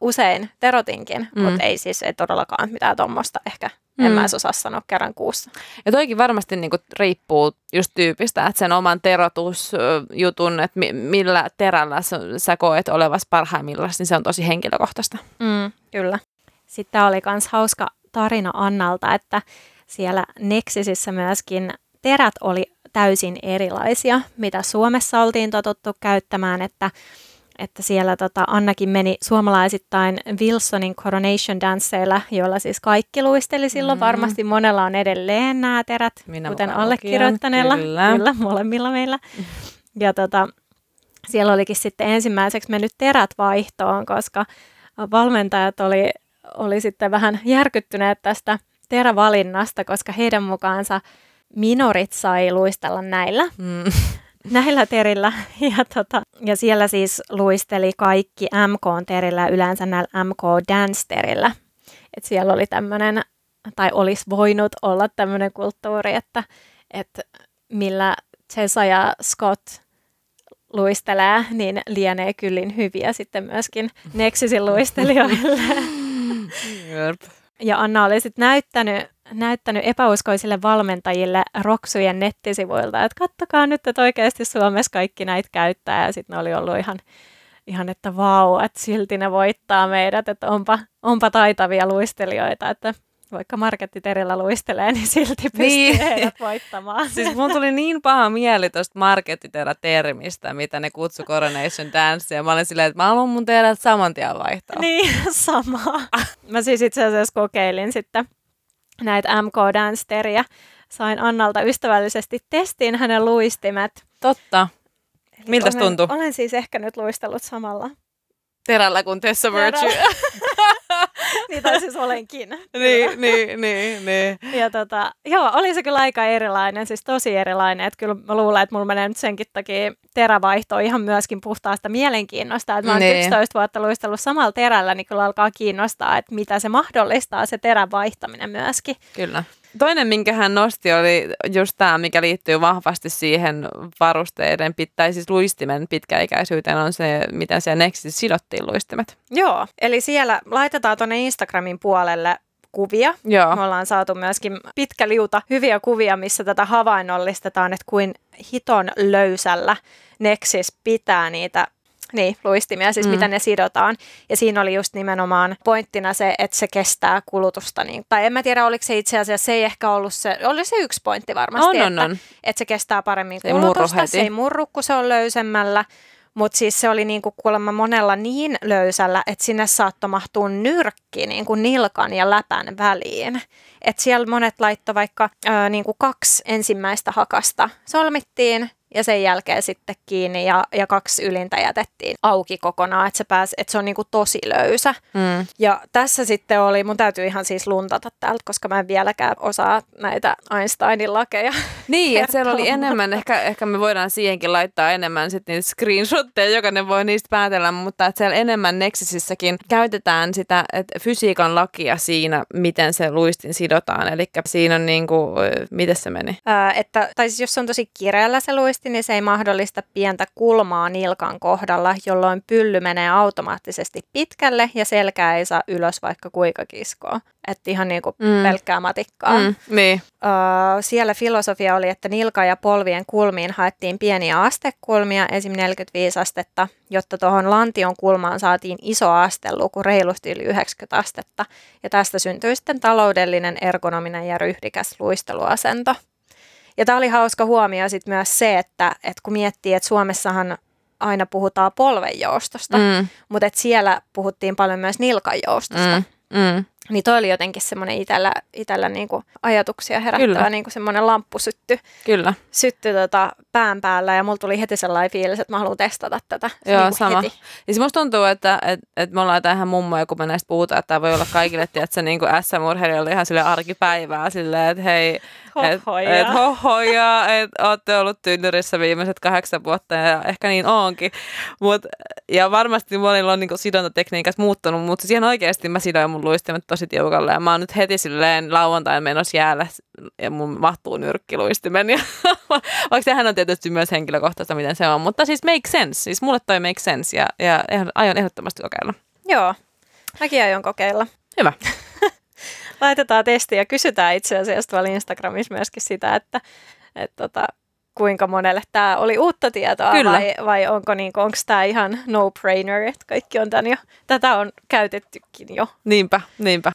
usein terotinkin, Mm. mm. mutta ei siis ei todellakaan mitään tuommoista ehkä. Mm. En mä edes osaa sanoa kerran kuussa. Ja toikin varmasti niinku riippuu just tyypistä, että sen oman terotusjutun, että mi- millä terällä sä, sä koet olevas parhaimmillaan, niin se on tosi henkilökohtaista. Mm, kyllä. Sitten oli myös hauska tarina Annalta, että siellä Nexisissä myöskin terät oli täysin erilaisia, mitä Suomessa oltiin totuttu käyttämään, että, että siellä tota, Annakin meni suomalaisittain Wilsonin Coronation Danceilla, joilla siis kaikki luisteli silloin. Mm. Varmasti monella on edelleen nämä terät, Minä kuten allekirjoittaneella. kyllä. kyllä molemmilla meillä. [laughs] Ja tota, siellä olikin sitten ensimmäiseksi mennyt terät vaihtoon, koska valmentajat oli, oli sitten vähän järkyttyneet tästä terävalinnasta, koska heidän mukaansa minorit sai luistella näillä, Mm. [laughs] näillä terillä. [laughs] Ja, tota, ja siellä siis luisteli kaikki MK-terillä yleensä näillä MK-dance-terillä. Et siellä oli tämmöinen, tai olisi voinut olla tämmöinen kulttuuri, että, että millä Tessa ja Scott luistelee, niin lienee kyllin hyviä sitten myöskin Nexisin luistelijoille. [laughs] ja Anna oli sitten näyttänyt, näyttänyt epäuskoisille valmentajille Roksujen nettisivuilta, että kattokaa nyt, että oikeasti Suomessa kaikki näitä käyttää. Ja sitten ne oli ollut ihan, ihan että vau, että silti ne voittaa meidät, että onpa, onpa taitavia luistelijoita, että vaikka markettiterillä luistelee, niin silti pystyy niin. heidät voittamaan. Siis mun tuli niin paha mieli tuosta markettitera-termistä, mitä ne kutsu Coronation Dance. Ja mä olin silleen, että mä haluan mun tehdä saman tien vaihtoa. Niin, [laughs] sama. Mä siis itse asiassa kokeilin sitten näitä MK Danceria. Sain Annalta ystävällisesti testiin hänen luistimet. Totta. Miltä tuntuu? Olen siis ehkä nyt luistellut samalla terällä kuin Tessa Virtue. [laughs] [laughs] niin tai siis olenkin. [laughs] niin, niin, niin, niin. Ja tota, joo, oli se kyllä aika erilainen, siis tosi erilainen. Että kyllä mä luulen, että mulla menee nyt senkin takia terävaihto ihan myöskin puhtaasta mielenkiinnosta. Että mä oon niin. 11 vuotta luistellut samalla terällä, niin kyllä alkaa kiinnostaa, että mitä se mahdollistaa, se terän vaihtaminen myöskin. Kyllä. Toinen, minkä hän nosti, oli just tämä, mikä liittyy vahvasti siihen varusteiden, tai siis luistimen pitkäikäisyyteen, on se, miten se Nextissa sidottiin luistimet. Joo, eli siellä laitetaan tuonne Instagramin puolelle kuvia. Joo. Me ollaan saatu myöskin pitkä liuta hyviä kuvia, missä tätä havainnollistetaan, että kuin hiton löysällä Nexis pitää niitä niin, luistimia, siis mm. mitä ne sidotaan. Ja siinä oli just nimenomaan pointtina se, että se kestää kulutusta. Niin, tai en mä tiedä, oliko se itse asiassa, se ei ehkä ollut se, oli se yksi pointti varmasti, on, että, on, on. että se kestää paremmin se kulutusta. Se ei murru, kun se on löysemmällä. Mutta siis se oli niinku kuulemma monella niin löysällä, että sinne saattoi mahtua nyrkki niinku nilkan ja läpän väliin. Että siellä monet laittoi vaikka ää, niinku kaksi ensimmäistä hakasta solmittiin ja sen jälkeen sitten kiinni ja, ja kaksi ylintä jätettiin auki kokonaan, että se, pääsi, että se on niinku tosi löysä. Mm. Ja tässä sitten oli, mun täytyy ihan siis luntata täältä, koska mä en vieläkään osaa näitä Einsteinin lakeja. [laughs] Niin, että siellä oli enemmän, ehkä, ehkä me voidaan siihenkin laittaa enemmän sitten niitä screenshotteja, jokainen voi niistä päätellä, mutta että siellä enemmän Nexisissäkin käytetään sitä että fysiikan lakia siinä, miten se luistin sidotaan. Eli siinä on niin kuin, miten se meni? Ää, että, tai siis jos se on tosi kireällä se luistin, Nopeasti niin se ei mahdollista pientä kulmaa nilkan kohdalla, jolloin pylly menee automaattisesti pitkälle ja selkää ei saa ylös vaikka kuinka kiskoa. Että ihan niin kuin mm. pelkkää matikkaa. Mm, niin. öö, siellä filosofia oli, että nilka ja polvien kulmiin haettiin pieniä astekulmia, esim. 45 astetta, jotta tuohon lantion kulmaan saatiin iso asteluku, reilusti yli 90 astetta. Ja tästä syntyi sitten taloudellinen, ergonominen ja ryhdikäs luisteluasento. Ja tämä oli hauska huomio sitten myös se, että, että kun miettii, että Suomessahan aina puhutaan polvenjoustosta, mm. mutta siellä puhuttiin paljon myös nilkanjoustosta. Mm. Mm. Niin toi oli jotenkin semmoinen itsellä, itsellä niinku ajatuksia herättävä niinku semmoinen lamppu sytty, Kyllä. sytty tota pään päällä ja mulla tuli heti sellainen fiilis, että mä haluan testata tätä Joo, niinku sama. Heti. Ja siis musta tuntuu, että, että, että me ollaan tähän mummoja, kun me näistä puhutaan, että tämä voi olla kaikille, että niin kuin SM-urheilijoille ihan sille arkipäivää silleen, että hei, hohoja. Et, et hohoja, että olette ollut tynnyrissä viimeiset kahdeksan vuotta ja ehkä niin onkin. Mut, ja varmasti monilla on niinku sidontatekniikat muuttunut, mutta siihen oikeasti mä sidoin mun luistimet tosi tiukalle. Ja mä oon nyt heti silleen lauantain menossa jäällä ja mun mahtuu nyrkkiluistimen. Ja, [laughs] vaikka sehän on tietysti myös henkilökohtaista, miten se on. Mutta siis make sense. Siis mulle toi make sense ja, ja aion ehdottomasti kokeilla. Joo, mäkin aion kokeilla. Hyvä. [laughs] laitetaan testiä ja kysytään itse asiassa tuolla Instagramissa myöskin sitä, että, että tota, kuinka monelle tämä oli uutta tietoa Kyllä. vai, vai onko niinku, onko tämä ihan no-brainer, että kaikki on tämän jo, tätä on käytettykin jo. Niinpä, niinpä.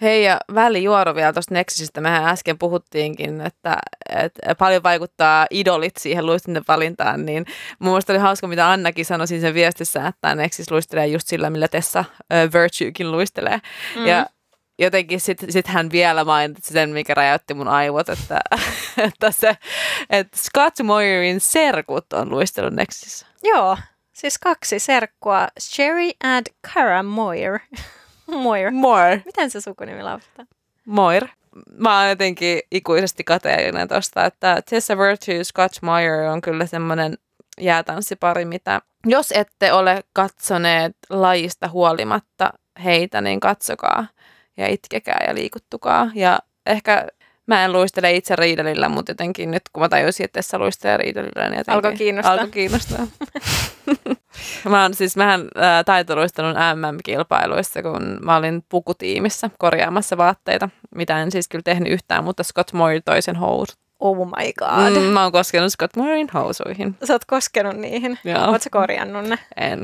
Hei ja välijuoro vielä tuosta Nexusista. Mehän äsken puhuttiinkin, että, että paljon vaikuttaa idolit siihen luistinten valintaan, niin mun mielestä oli hauska, mitä Annakin sanoi sen viestissä, että Nexus luistelee just sillä, millä Tessa uh, Virtuekin luistelee. Mm. Ja jotenkin sitten sit hän vielä mainitsi sen, mikä räjäytti mun aivot, että, [laughs] että, se, että Scott Moirin serkut on luistellut Nextissa. Joo, siis kaksi serkkua, Sherry and Cara Moir. [laughs] Moir. Moir. Miten se sukunimi lausutaan? Moir. Mä oon jotenkin ikuisesti kateellinen tosta, että Tessa Virtue Scott Moir on kyllä semmoinen jäätanssipari, mitä jos ette ole katsoneet lajista huolimatta heitä, niin katsokaa ja itkekää ja liikuttukaa. Ja ehkä Mä en luistele itse riidelillä, mutta jotenkin nyt kun mä tajusin, että tässä luistelee riidelillä, niin jotenkin Alkoi kiinnostaa. Alkoi kiinnostaa. [laughs] mä oon siis, mähän ää, taitoluistelun MM-kilpailuissa, kun mä olin pukutiimissä korjaamassa vaatteita, mitä en siis kyllä tehnyt yhtään, mutta Scott Moore toisen housut. Oh my god. Mm, mä oon koskenut Scott Moorein housuihin. Sä oot koskenut niihin. Joo. Oot sä korjannut ne? En.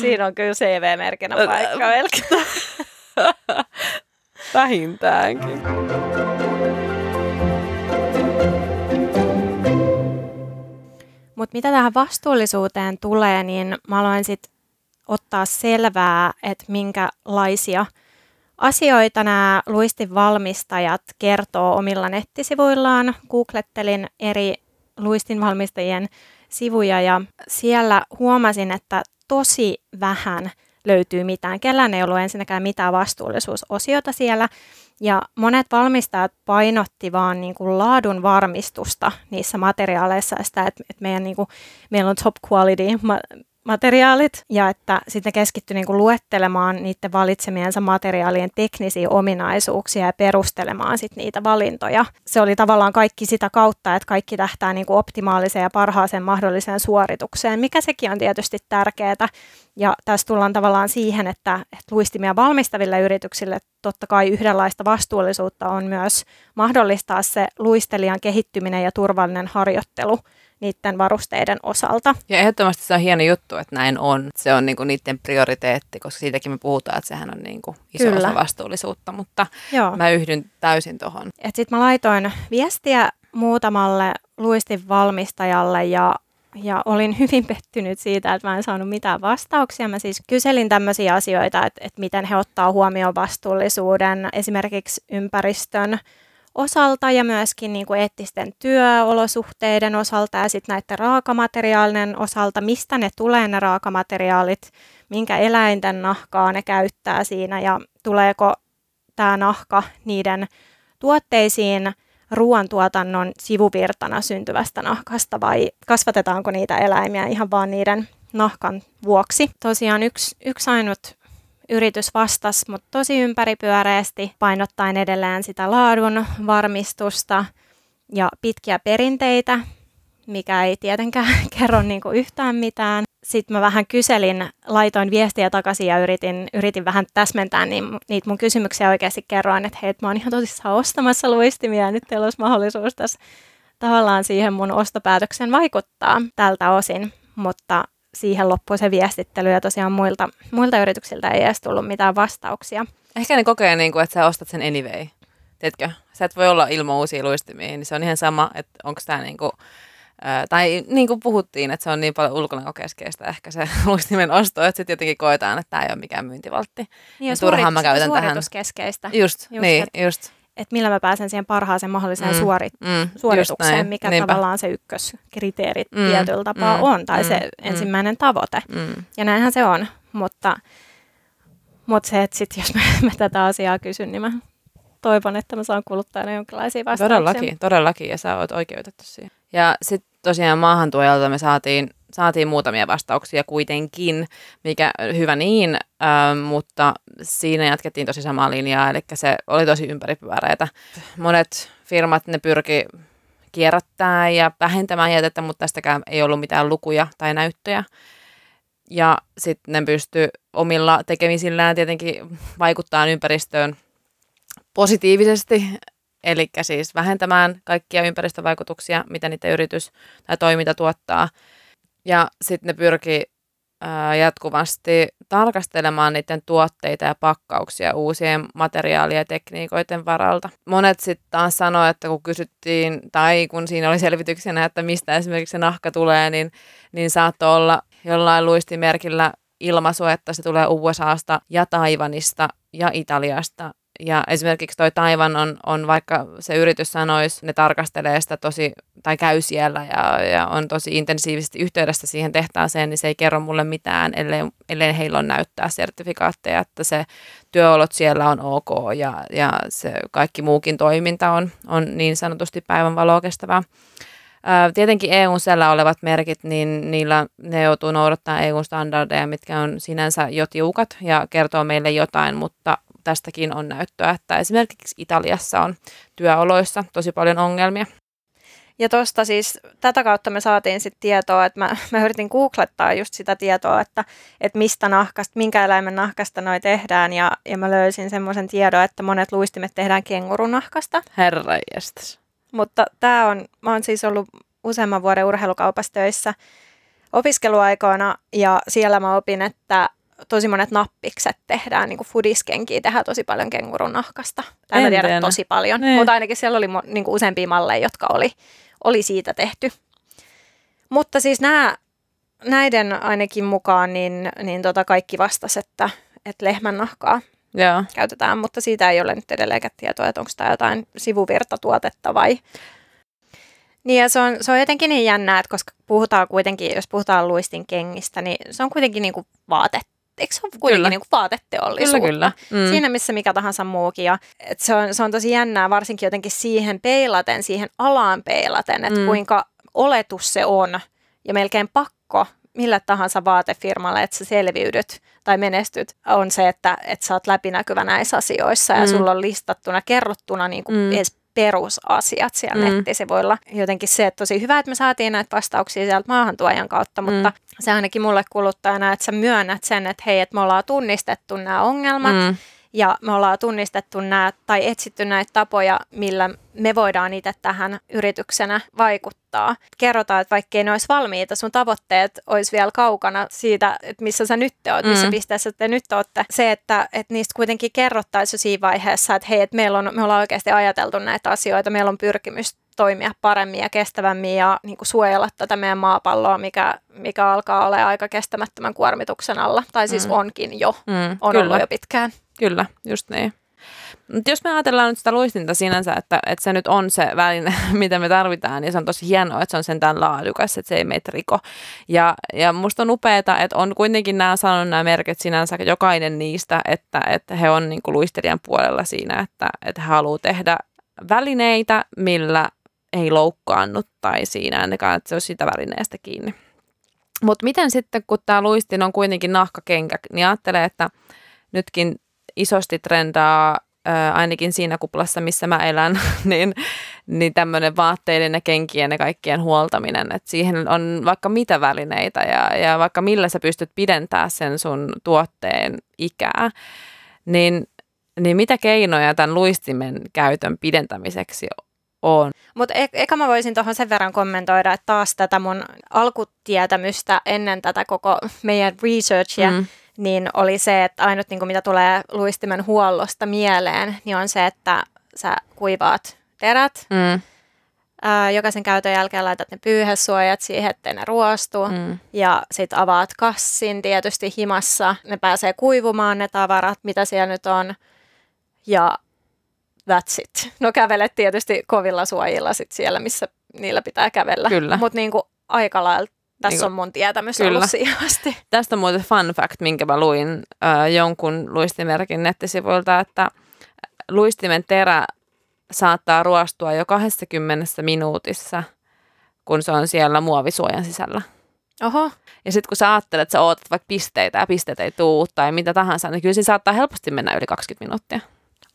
Siinä on kyllä CV-merkinä paikka melkein. [laughs] Vähintäänkin. Mutta mitä tähän vastuullisuuteen tulee, niin mä aloin sitten ottaa selvää, että minkälaisia asioita nämä luistin valmistajat kertoo omilla nettisivuillaan. Googlettelin eri luistin valmistajien sivuja ja siellä huomasin, että tosi vähän löytyy mitään. Kellään ei ollut ensinnäkään mitään vastuullisuusosiota siellä. Ja monet valmistajat painotti vaan niin kuin laadun varmistusta niissä materiaaleissa, sitä, että, että meidän, niin kuin, meillä on top quality materiaalit ja että sitten keskittyi niin kuin luettelemaan niiden valitsemiensa materiaalien teknisiä ominaisuuksia ja perustelemaan sit niitä valintoja. Se oli tavallaan kaikki sitä kautta, että kaikki tähtää niin kuin optimaaliseen ja parhaaseen mahdolliseen suoritukseen, mikä sekin on tietysti tärkeää. Ja tässä tullaan tavallaan siihen, että, että luistimia valmistaville yrityksille totta kai yhdenlaista vastuullisuutta on myös mahdollistaa se luistelijan kehittyminen ja turvallinen harjoittelu – niiden varusteiden osalta. Ja ehdottomasti se on hieno juttu, että näin on. Se on niinku niiden prioriteetti, koska siitäkin me puhutaan, että sehän on niinku iso Kyllä. osa vastuullisuutta, mutta Joo. mä yhdyn täysin tuohon. Sitten mä laitoin viestiä muutamalle luistin valmistajalle ja ja olin hyvin pettynyt siitä, että mä en saanut mitään vastauksia. Mä siis kyselin tämmöisiä asioita, että, että miten he ottaa huomioon vastuullisuuden, esimerkiksi ympäristön osalta ja myöskin niin kuin eettisten työolosuhteiden osalta ja sitten näiden raakamateriaalinen osalta, mistä ne tulee ne raakamateriaalit, minkä eläinten nahkaa ne käyttää siinä ja tuleeko tämä nahka niiden tuotteisiin ruoantuotannon sivuvirtana syntyvästä nahkasta vai kasvatetaanko niitä eläimiä ihan vaan niiden nahkan vuoksi. Tosiaan yksi, yksi ainut yritys vastasi, mutta tosi ympäripyöreästi, painottaen edelleen sitä laadun varmistusta ja pitkiä perinteitä, mikä ei tietenkään [laughs] kerro niin kuin yhtään mitään. Sitten mä vähän kyselin, laitoin viestiä takaisin ja yritin, yritin vähän täsmentää niin, niitä mun kysymyksiä oikeasti kerroin, että hei, mä oon ihan tosissaan ostamassa luistimia ja nyt teillä olisi mahdollisuus tässä tavallaan siihen mun ostopäätöksen vaikuttaa tältä osin, mutta siihen loppui se viestittely ja tosiaan muilta, muilta yrityksiltä ei edes tullut mitään vastauksia. Ehkä ne kokee, niin kuin, että sä ostat sen anyway. Tiedätkö? Sä et voi olla ilman uusia luistimia, niin se on ihan sama, että onko tämä niin kuin, tai niin kuin puhuttiin, että se on niin paljon ulkonäkökeskeistä ehkä se [laughs] luistimen osto, että sitten jotenkin koetaan, että tämä ei ole mikään myyntivaltti. Niin, ja turhaan mä käytän tähän. Just, just niin, et, just että millä mä pääsen siihen parhaaseen mahdolliseen mm, suori, mm, suoritukseen, mikä Niinpä. tavallaan se ykköskriteeri mm, tietyllä tapaa mm, on, tai mm, se mm, ensimmäinen tavoite. Mm. Ja näinhän se on, mutta, mutta se, että sit jos mä, [laughs] mä tätä asiaa kysyn, niin mä toivon, että mä saan kuluttajana jonkinlaisia vastauksia. Todellakin, todellakin, ja sä oot oikeutettu siihen. Ja sitten tosiaan maahantuojalta me saatiin saatiin muutamia vastauksia kuitenkin, mikä hyvä niin, äh, mutta siinä jatkettiin tosi samaa linjaa, eli se oli tosi ympäripyöreitä. Monet firmat ne pyrki kierrättää ja vähentämään jätettä, mutta tästäkään ei ollut mitään lukuja tai näyttöjä. Ja sitten ne pysty omilla tekemisillään tietenkin vaikuttaa ympäristöön positiivisesti, eli siis vähentämään kaikkia ympäristövaikutuksia, mitä niiden yritys tai toiminta tuottaa. Ja sitten ne pyrkii jatkuvasti tarkastelemaan niiden tuotteita ja pakkauksia uusien materiaalien ja tekniikoiden varalta. Monet sitten taas sanoivat, että kun kysyttiin, tai kun siinä oli selvityksenä, että mistä esimerkiksi se nahka tulee, niin, niin saattoi olla jollain luistimerkillä ilmaisu, että se tulee USAsta ja Taivanista ja Italiasta ja esimerkiksi toi Taivan on, on, vaikka se yritys sanoisi, ne tarkastelee sitä tosi, tai käy siellä ja, ja on tosi intensiivisesti yhteydessä siihen tehtaaseen, niin se ei kerro mulle mitään, ellei, ellei heillä on näyttää sertifikaatteja, että se työolot siellä on ok ja, ja se kaikki muukin toiminta on, on niin sanotusti päivänvaloa kestävää. Tietenkin EUn siellä olevat merkit, niin niillä ne joutuu noudattaa EUn standardeja, mitkä on sinänsä jo tiukat ja kertoo meille jotain, mutta tästäkin on näyttöä, että esimerkiksi Italiassa on työoloissa tosi paljon ongelmia. Ja tuosta siis tätä kautta me saatiin sitten tietoa, että mä, mä yritin googlettaa just sitä tietoa, että, että mistä nahkasta, minkä eläimen nahkasta noi tehdään. Ja, ja mä löysin semmoisen tiedon, että monet luistimet tehdään kengurunahkasta. Herra jestas. Mutta tämä on, mä oon siis ollut useamman vuoden urheilukaupassa töissä opiskeluaikoina ja siellä mä opin, että tosi monet nappikset tehdään, niin kuin fudiskenkiä tehdään tosi paljon kengurun nahkasta. Tai en tiedä tosi paljon, niin. mutta ainakin siellä oli niin kuin useampia malleja, jotka oli, oli siitä tehty. Mutta siis nämä, näiden ainakin mukaan niin, niin tota kaikki vastasi, että, että lehmän nahkaa Joo. käytetään, mutta siitä ei ole nyt edelleenkään tietoa, että onko tämä jotain sivuvirtatuotetta vai... Niin ja se on, se on jotenkin niin jännää, että koska puhutaan kuitenkin, jos puhutaan luistin kengistä, niin se on kuitenkin niin kuin vaatetta eikö se ole kuitenkin niin kuin vaateteollisuutta? Kyllä, kyllä. Mm. Siinä missä mikä tahansa muukin. Ja, et se, on, se on tosi jännää varsinkin jotenkin siihen peilaten, siihen alaan peilaten, että mm. kuinka oletus se on ja melkein pakko millä tahansa vaatefirmalle, että sä selviydyt tai menestyt, on se, että, että sä oot läpinäkyvä näissä asioissa ja mm. sulla on listattuna, kerrottuna niin kuin mm. edes perusasiat siellä mm. olla jotenkin se, että tosi hyvä, että me saatiin näitä vastauksia sieltä maahantuojan kautta, mm. mutta se ainakin mulle kuluttajana, että sä myönnät sen, että hei, että me ollaan tunnistettu nämä ongelmat mm. Ja me ollaan tunnistettu nämä tai etsitty näitä tapoja, millä me voidaan itse tähän yrityksenä vaikuttaa. Kerrotaan, että vaikkei ne olisi valmiita, sun tavoitteet olisi vielä kaukana siitä, että missä sä nyt oot, missä mm. pisteessä te nyt olette. Se, että, että niistä kuitenkin kerrottaisiin siinä vaiheessa, että hei, että meillä on, me ollaan oikeasti ajateltu näitä asioita, meillä on pyrkimys toimia paremmin ja kestävämmin ja niin kuin suojella tätä meidän maapalloa, mikä, mikä alkaa olla aika kestämättömän kuormituksen alla. Tai siis mm. onkin jo, mm, on kyllä. ollut jo pitkään. Kyllä, just niin. Mutta jos me ajatellaan nyt sitä luistinta sinänsä, että, että se nyt on se väline, [laughs] mitä me tarvitaan, niin se on tosi hienoa, että se on sentään laadukas, että se ei meitä riko. Ja, ja musta on upeaa, että on kuitenkin nämä sanonut nämä merkit sinänsä, jokainen niistä, että, että he on niin luistelijan puolella siinä, että, että he haluaa tehdä välineitä, millä ei loukkaannu tai siinä ainakaan, että se on sitä välineestä kiinni. Mutta miten sitten, kun tämä luistin on kuitenkin nahkakenkä, niin ajattelee, että nytkin isosti trendaa ainakin siinä kuplassa, missä mä elän, [laughs] niin, niin tämmöinen vaatteiden ja kenkien ja kaikkien huoltaminen, että siihen on vaikka mitä välineitä ja, ja vaikka millä sä pystyt pidentämään sen sun tuotteen ikää, niin, niin mitä keinoja tämän luistimen käytön pidentämiseksi on. Mutta e- eka mä voisin tuohon sen verran kommentoida, että taas tätä mun alkutietämystä ennen tätä koko meidän researchia, mm niin oli se, että ainut niin kuin mitä tulee luistimen huollosta mieleen, niin on se, että sä kuivaat terät. Mm. Ää, jokaisen käytön jälkeen laitat ne pyyhesuojat siihen, ettei ne ruostu. Mm. Ja sit avaat kassin tietysti himassa. Ne pääsee kuivumaan ne tavarat, mitä siellä nyt on. Ja that's it. No kävelet tietysti kovilla suojilla sit siellä, missä niillä pitää kävellä. Mutta niin aika lailla tässä niin on mun tietämys kyllä. ollut siihen asti. [laughs] Tästä on muuten fun fact, minkä mä luin äh, jonkun luistimerkin nettisivuilta, että luistimen terä saattaa ruostua jo 20 minuutissa, kun se on siellä muovisuojan sisällä. Oho. Ja sitten kun sä ajattelet, että sä ootat vaikka pisteitä ja pisteet ei tuu tai mitä tahansa, niin kyllä se saattaa helposti mennä yli 20 minuuttia.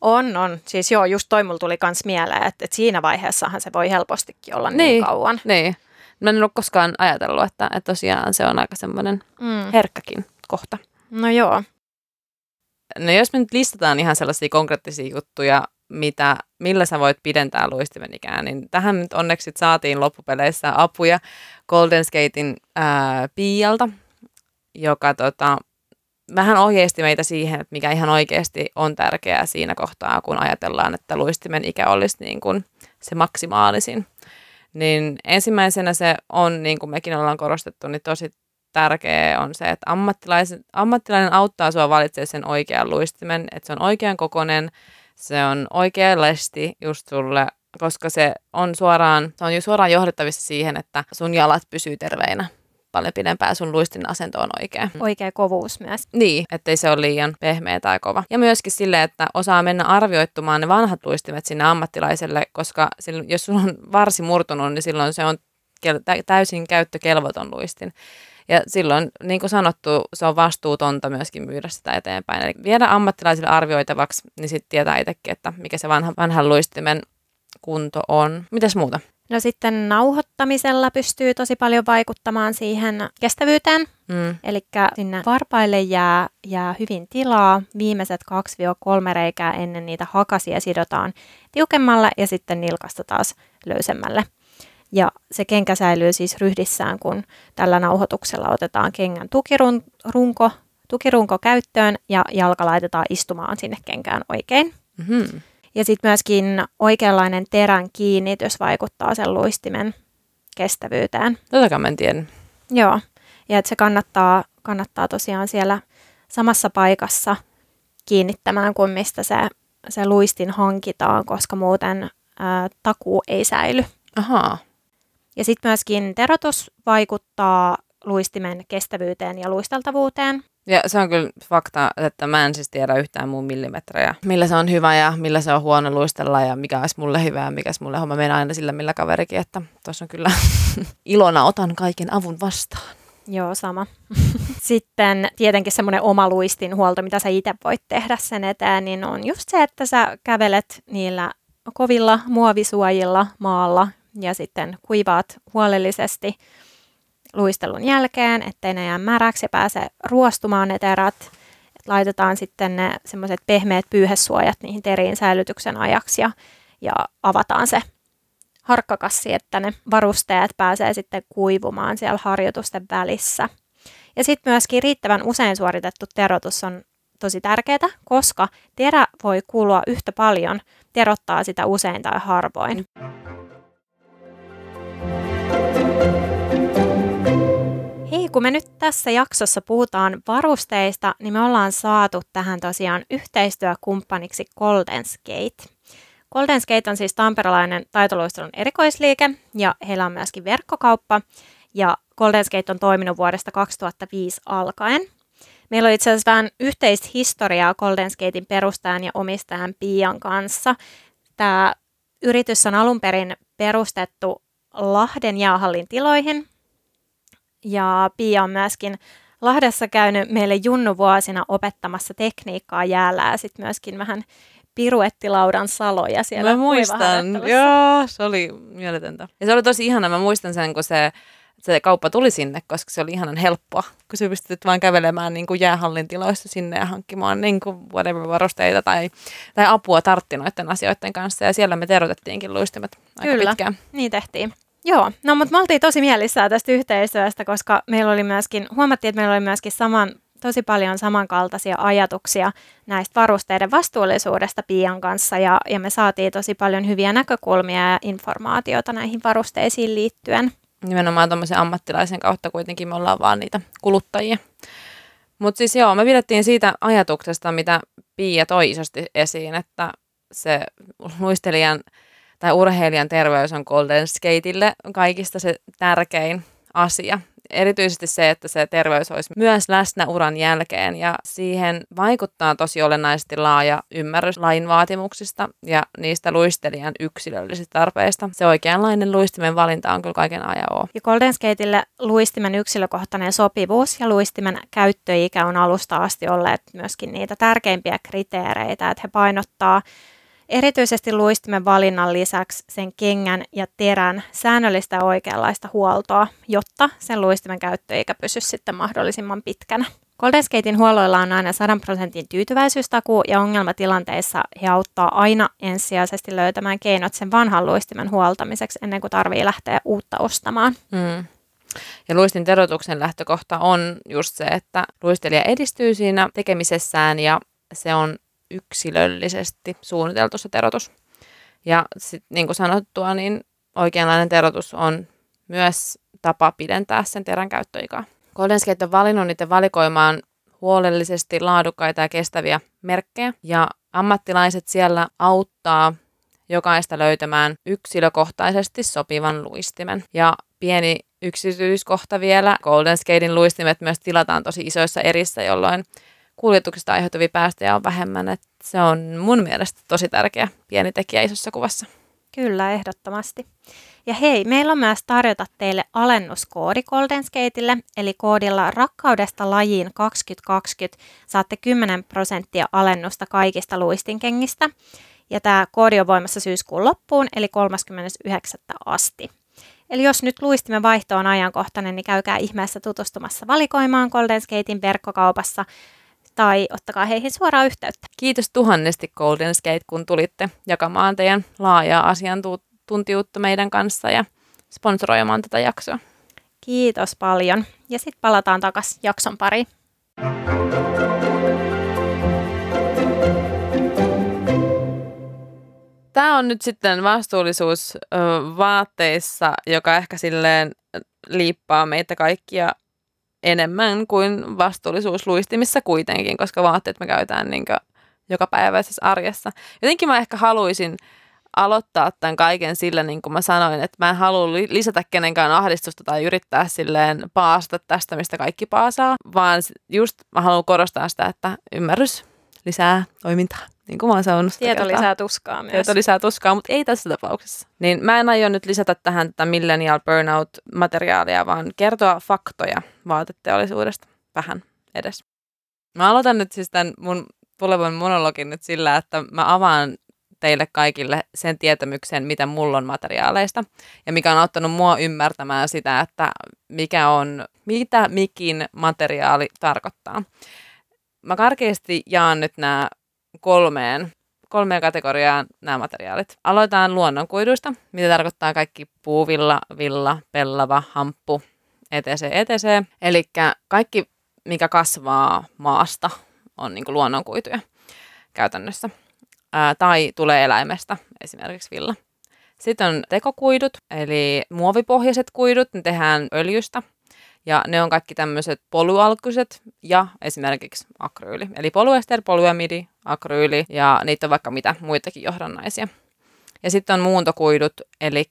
On, on. Siis joo, just toi mulla tuli kans mieleen, että, että siinä vaiheessahan se voi helpostikin olla niin, niin kauan. Niin, Mä en ole koskaan ajatellut, että, että tosiaan se on aika semmoinen mm. herkkäkin kohta. No joo. No jos me nyt listataan ihan sellaisia konkreettisia juttuja, mitä, millä sä voit pidentää luistimen ikään, niin tähän nyt onneksi saatiin loppupeleissä apuja Golden Skatein ää, Pialta, joka tota, vähän ohjeisti meitä siihen, että mikä ihan oikeasti on tärkeää siinä kohtaa, kun ajatellaan, että luistimen ikä olisi niin kuin se maksimaalisin niin ensimmäisenä se on, niin kuin mekin ollaan korostettu, niin tosi tärkeä on se, että ammattilainen auttaa sinua valitsemaan sen oikean luistimen, että se on oikean kokoinen, se on oikea lesti just sulle, koska se on suoraan, se on jo suoraan johdettavissa siihen, että sun jalat pysyy terveinä paljon pidempään sun luistin asento on oikea. Oikea kovuus myös. Niin, ettei se ole liian pehmeä tai kova. Ja myöskin sille, että osaa mennä arvioittumaan ne vanhat luistimet sinne ammattilaiselle, koska silloin, jos sun on varsi murtunut, niin silloin se on täysin käyttökelvoton luistin. Ja silloin, niin kuin sanottu, se on vastuutonta myöskin myydä sitä eteenpäin. Eli viedä ammattilaisille arvioitavaksi, niin sitten tietää itsekin, että mikä se vanha, vanhan luistimen kunto on. Mitäs muuta? No sitten nauhoittamisella pystyy tosi paljon vaikuttamaan siihen kestävyyteen. Mm. Eli sinne varpaille jää, jää hyvin tilaa. Viimeiset 2-3 reikää ennen niitä hakasia sidotaan tiukemmalle ja sitten nilkasta taas löysemmälle. Ja se kenkä säilyy siis ryhdissään, kun tällä nauhoituksella otetaan kengän tukirunko, tukirunko käyttöön ja jalka laitetaan istumaan sinne kenkään oikein. Mm-hmm. Ja sitten myöskin oikeanlainen terän kiinnitys vaikuttaa sen luistimen kestävyyteen. Tätäkään mä en tiedä. Joo, ja että se kannattaa, kannattaa tosiaan siellä samassa paikassa kiinnittämään kuin mistä se, se luistin hankitaan, koska muuten ää, takuu ei säily. Ahaa. Ja sitten myöskin terotus vaikuttaa luistimen kestävyyteen ja luisteltavuuteen. Ja se on kyllä fakta, että mä en siis tiedä yhtään muun millimetrejä, millä se on hyvä ja millä se on huono luistella ja mikä olisi mulle hyvää ja mikä mulle homma. Menen aina sillä millä kaverikin, että tuossa on kyllä [laughs] ilona otan kaiken avun vastaan. Joo, sama. [laughs] Sitten tietenkin semmoinen oma luistin huolto, mitä sä itse voit tehdä sen eteen, niin on just se, että sä kävelet niillä kovilla muovisuojilla maalla ja sitten kuivaat huolellisesti luistelun jälkeen, ettei ne jää märäksi ja pääse ruostumaan ne terät. Et laitetaan sitten ne semmoiset pehmeät pyyhesuojat niihin teriin säilytyksen ajaksi ja, ja avataan se harkkakassi, että ne varusteet pääsee sitten kuivumaan siellä harjoitusten välissä. Ja sitten myöskin riittävän usein suoritettu terotus on tosi tärkeää, koska terä voi kuulua yhtä paljon, terottaa sitä usein tai harvoin. Hei, kun me nyt tässä jaksossa puhutaan varusteista, niin me ollaan saatu tähän tosiaan yhteistyökumppaniksi Golden Skate. Golden Skate on siis tamperelainen taitoluistelun erikoisliike ja heillä on myöskin verkkokauppa ja Golden Skate on toiminut vuodesta 2005 alkaen. Meillä on itse asiassa vähän yhteistä historiaa Golden Skatein perustajan ja omistajan Pian kanssa. Tämä yritys on alun perin perustettu Lahden jäähallin tiloihin ja Pia on myöskin Lahdessa käynyt meille junnuvuosina opettamassa tekniikkaa jäällä ja sitten myöskin vähän piruettilaudan saloja siellä Mä muistan, joo, se oli mieletöntä. Ja se oli tosi ihana, mä muistan sen, kun se, se kauppa tuli sinne, koska se oli ihanan helppoa, kun sä pystyt vain kävelemään niin kuin jäähallin tiloissa sinne ja hankkimaan niin kuin whatever varusteita tai, tai apua tartti noiden asioiden kanssa. Ja siellä me terotettiinkin luistimet aika Kyllä, pitkään. niin tehtiin. Joo, no mutta me oltiin tosi mielissään tästä yhteistyöstä, koska meillä oli myöskin, huomattiin, että meillä oli myöskin saman, tosi paljon samankaltaisia ajatuksia näistä varusteiden vastuullisuudesta Pian kanssa ja, ja me saatiin tosi paljon hyviä näkökulmia ja informaatiota näihin varusteisiin liittyen. Nimenomaan tuommoisen ammattilaisen kautta kuitenkin me ollaan vaan niitä kuluttajia. Mutta siis joo, me pidettiin siitä ajatuksesta, mitä Pia toi isosti esiin, että se luistelijan tai urheilijan terveys on Golden Skateille kaikista se tärkein asia erityisesti se, että se terveys olisi myös läsnä uran jälkeen ja siihen vaikuttaa tosi olennaisesti laaja ymmärrys lain vaatimuksista ja niistä luistelijan yksilöllisistä tarpeista. Se oikeanlainen luistimen valinta on kyllä kaiken ajan oo. Ja Golden Skateille luistimen yksilökohtainen sopivuus ja luistimen käyttöikä on alusta asti olleet myöskin niitä tärkeimpiä kriteereitä, että he painottaa Erityisesti luistimen valinnan lisäksi sen kengän ja terän säännöllistä oikeanlaista huoltoa, jotta sen luistimen käyttöikä pysyisi sitten mahdollisimman pitkänä. Golden Skatein huolloilla on aina 100 prosentin tyytyväisyystakuu ja ongelmatilanteissa he auttaa aina ensisijaisesti löytämään keinot sen vanhan luistimen huoltamiseksi ennen kuin tarvii lähteä uutta ostamaan. Mm. Ja luistin terotuksen lähtökohta on just se, että luistelija edistyy siinä tekemisessään ja se on yksilöllisesti suunniteltu se terotus. Ja sitten niin kuin sanottua, niin oikeanlainen terotus on myös tapa pidentää sen terän käyttöikaa. Golden Skate on valinnut niiden valikoimaan huolellisesti laadukkaita ja kestäviä merkkejä, ja ammattilaiset siellä auttaa jokaista löytämään yksilökohtaisesti sopivan luistimen. Ja pieni yksityiskohta vielä, Golden Skatein luistimet myös tilataan tosi isoissa erissä, jolloin kuljetuksesta aiheutuvia päästöjä on vähemmän. Että se on mun mielestä tosi tärkeä pieni tekijä isossa kuvassa. Kyllä, ehdottomasti. Ja hei, meillä on myös tarjota teille alennuskoodi Golden Skateille, eli koodilla rakkaudesta lajiin 2020 saatte 10 prosenttia alennusta kaikista luistinkengistä. Ja tämä koodi on voimassa syyskuun loppuun, eli 39. asti. Eli jos nyt luistimen vaihto on ajankohtainen, niin käykää ihmeessä tutustumassa valikoimaan Golden Skatein verkkokaupassa tai ottakaa heihin suoraan yhteyttä. Kiitos tuhannesti Golden Skate, kun tulitte jakamaan teidän laajaa asiantuntijuutta meidän kanssa ja sponsoroimaan tätä jaksoa. Kiitos paljon. Ja sitten palataan takaisin jakson pariin. Tämä on nyt sitten vastuullisuus vaatteissa, joka ehkä silleen liippaa meitä kaikkia enemmän kuin vastuullisuus luistimissa kuitenkin, koska vaatteet me käytetään niin joka päiväisessä arjessa. Jotenkin mä ehkä haluaisin aloittaa tämän kaiken sillä, niin kuin mä sanoin, että mä en halua lisätä kenenkään ahdistusta tai yrittää silleen paasta tästä, mistä kaikki paasaa, vaan just mä haluan korostaa sitä, että ymmärrys lisää toimintaa. Niin kuin mä oon sanonut Tieto kertaa. lisää tuskaa myös. Tieto lisää tuskaa, mutta ei tässä tapauksessa. Niin mä en aio nyt lisätä tähän tätä millennial burnout-materiaalia, vaan kertoa faktoja vaateteollisuudesta vähän edes. Mä aloitan nyt siis tämän mun tulevan monologin nyt sillä, että mä avaan teille kaikille sen tietämyksen, mitä mulla on materiaaleista ja mikä on auttanut mua ymmärtämään sitä, että mikä on, mitä mikin materiaali tarkoittaa. Mä karkeasti jaan nyt nämä kolmeen, kolmeen kategoriaan nämä materiaalit. Aloitetaan luonnonkuiduista, mitä tarkoittaa kaikki puuvilla, villa, pellava, hamppu, etc. etc. Eli kaikki, mikä kasvaa maasta, on niin luonnonkuituja käytännössä. Ää, tai tulee eläimestä, esimerkiksi villa. Sitten on tekokuidut, eli muovipohjaiset kuidut, ne tehdään öljystä. Ja ne on kaikki tämmöiset polyalkuiset ja esimerkiksi akryyli. Eli polyester, polyamidi, akryyli ja niitä on vaikka mitä muitakin johdannaisia. Ja sitten on muuntokuidut, eli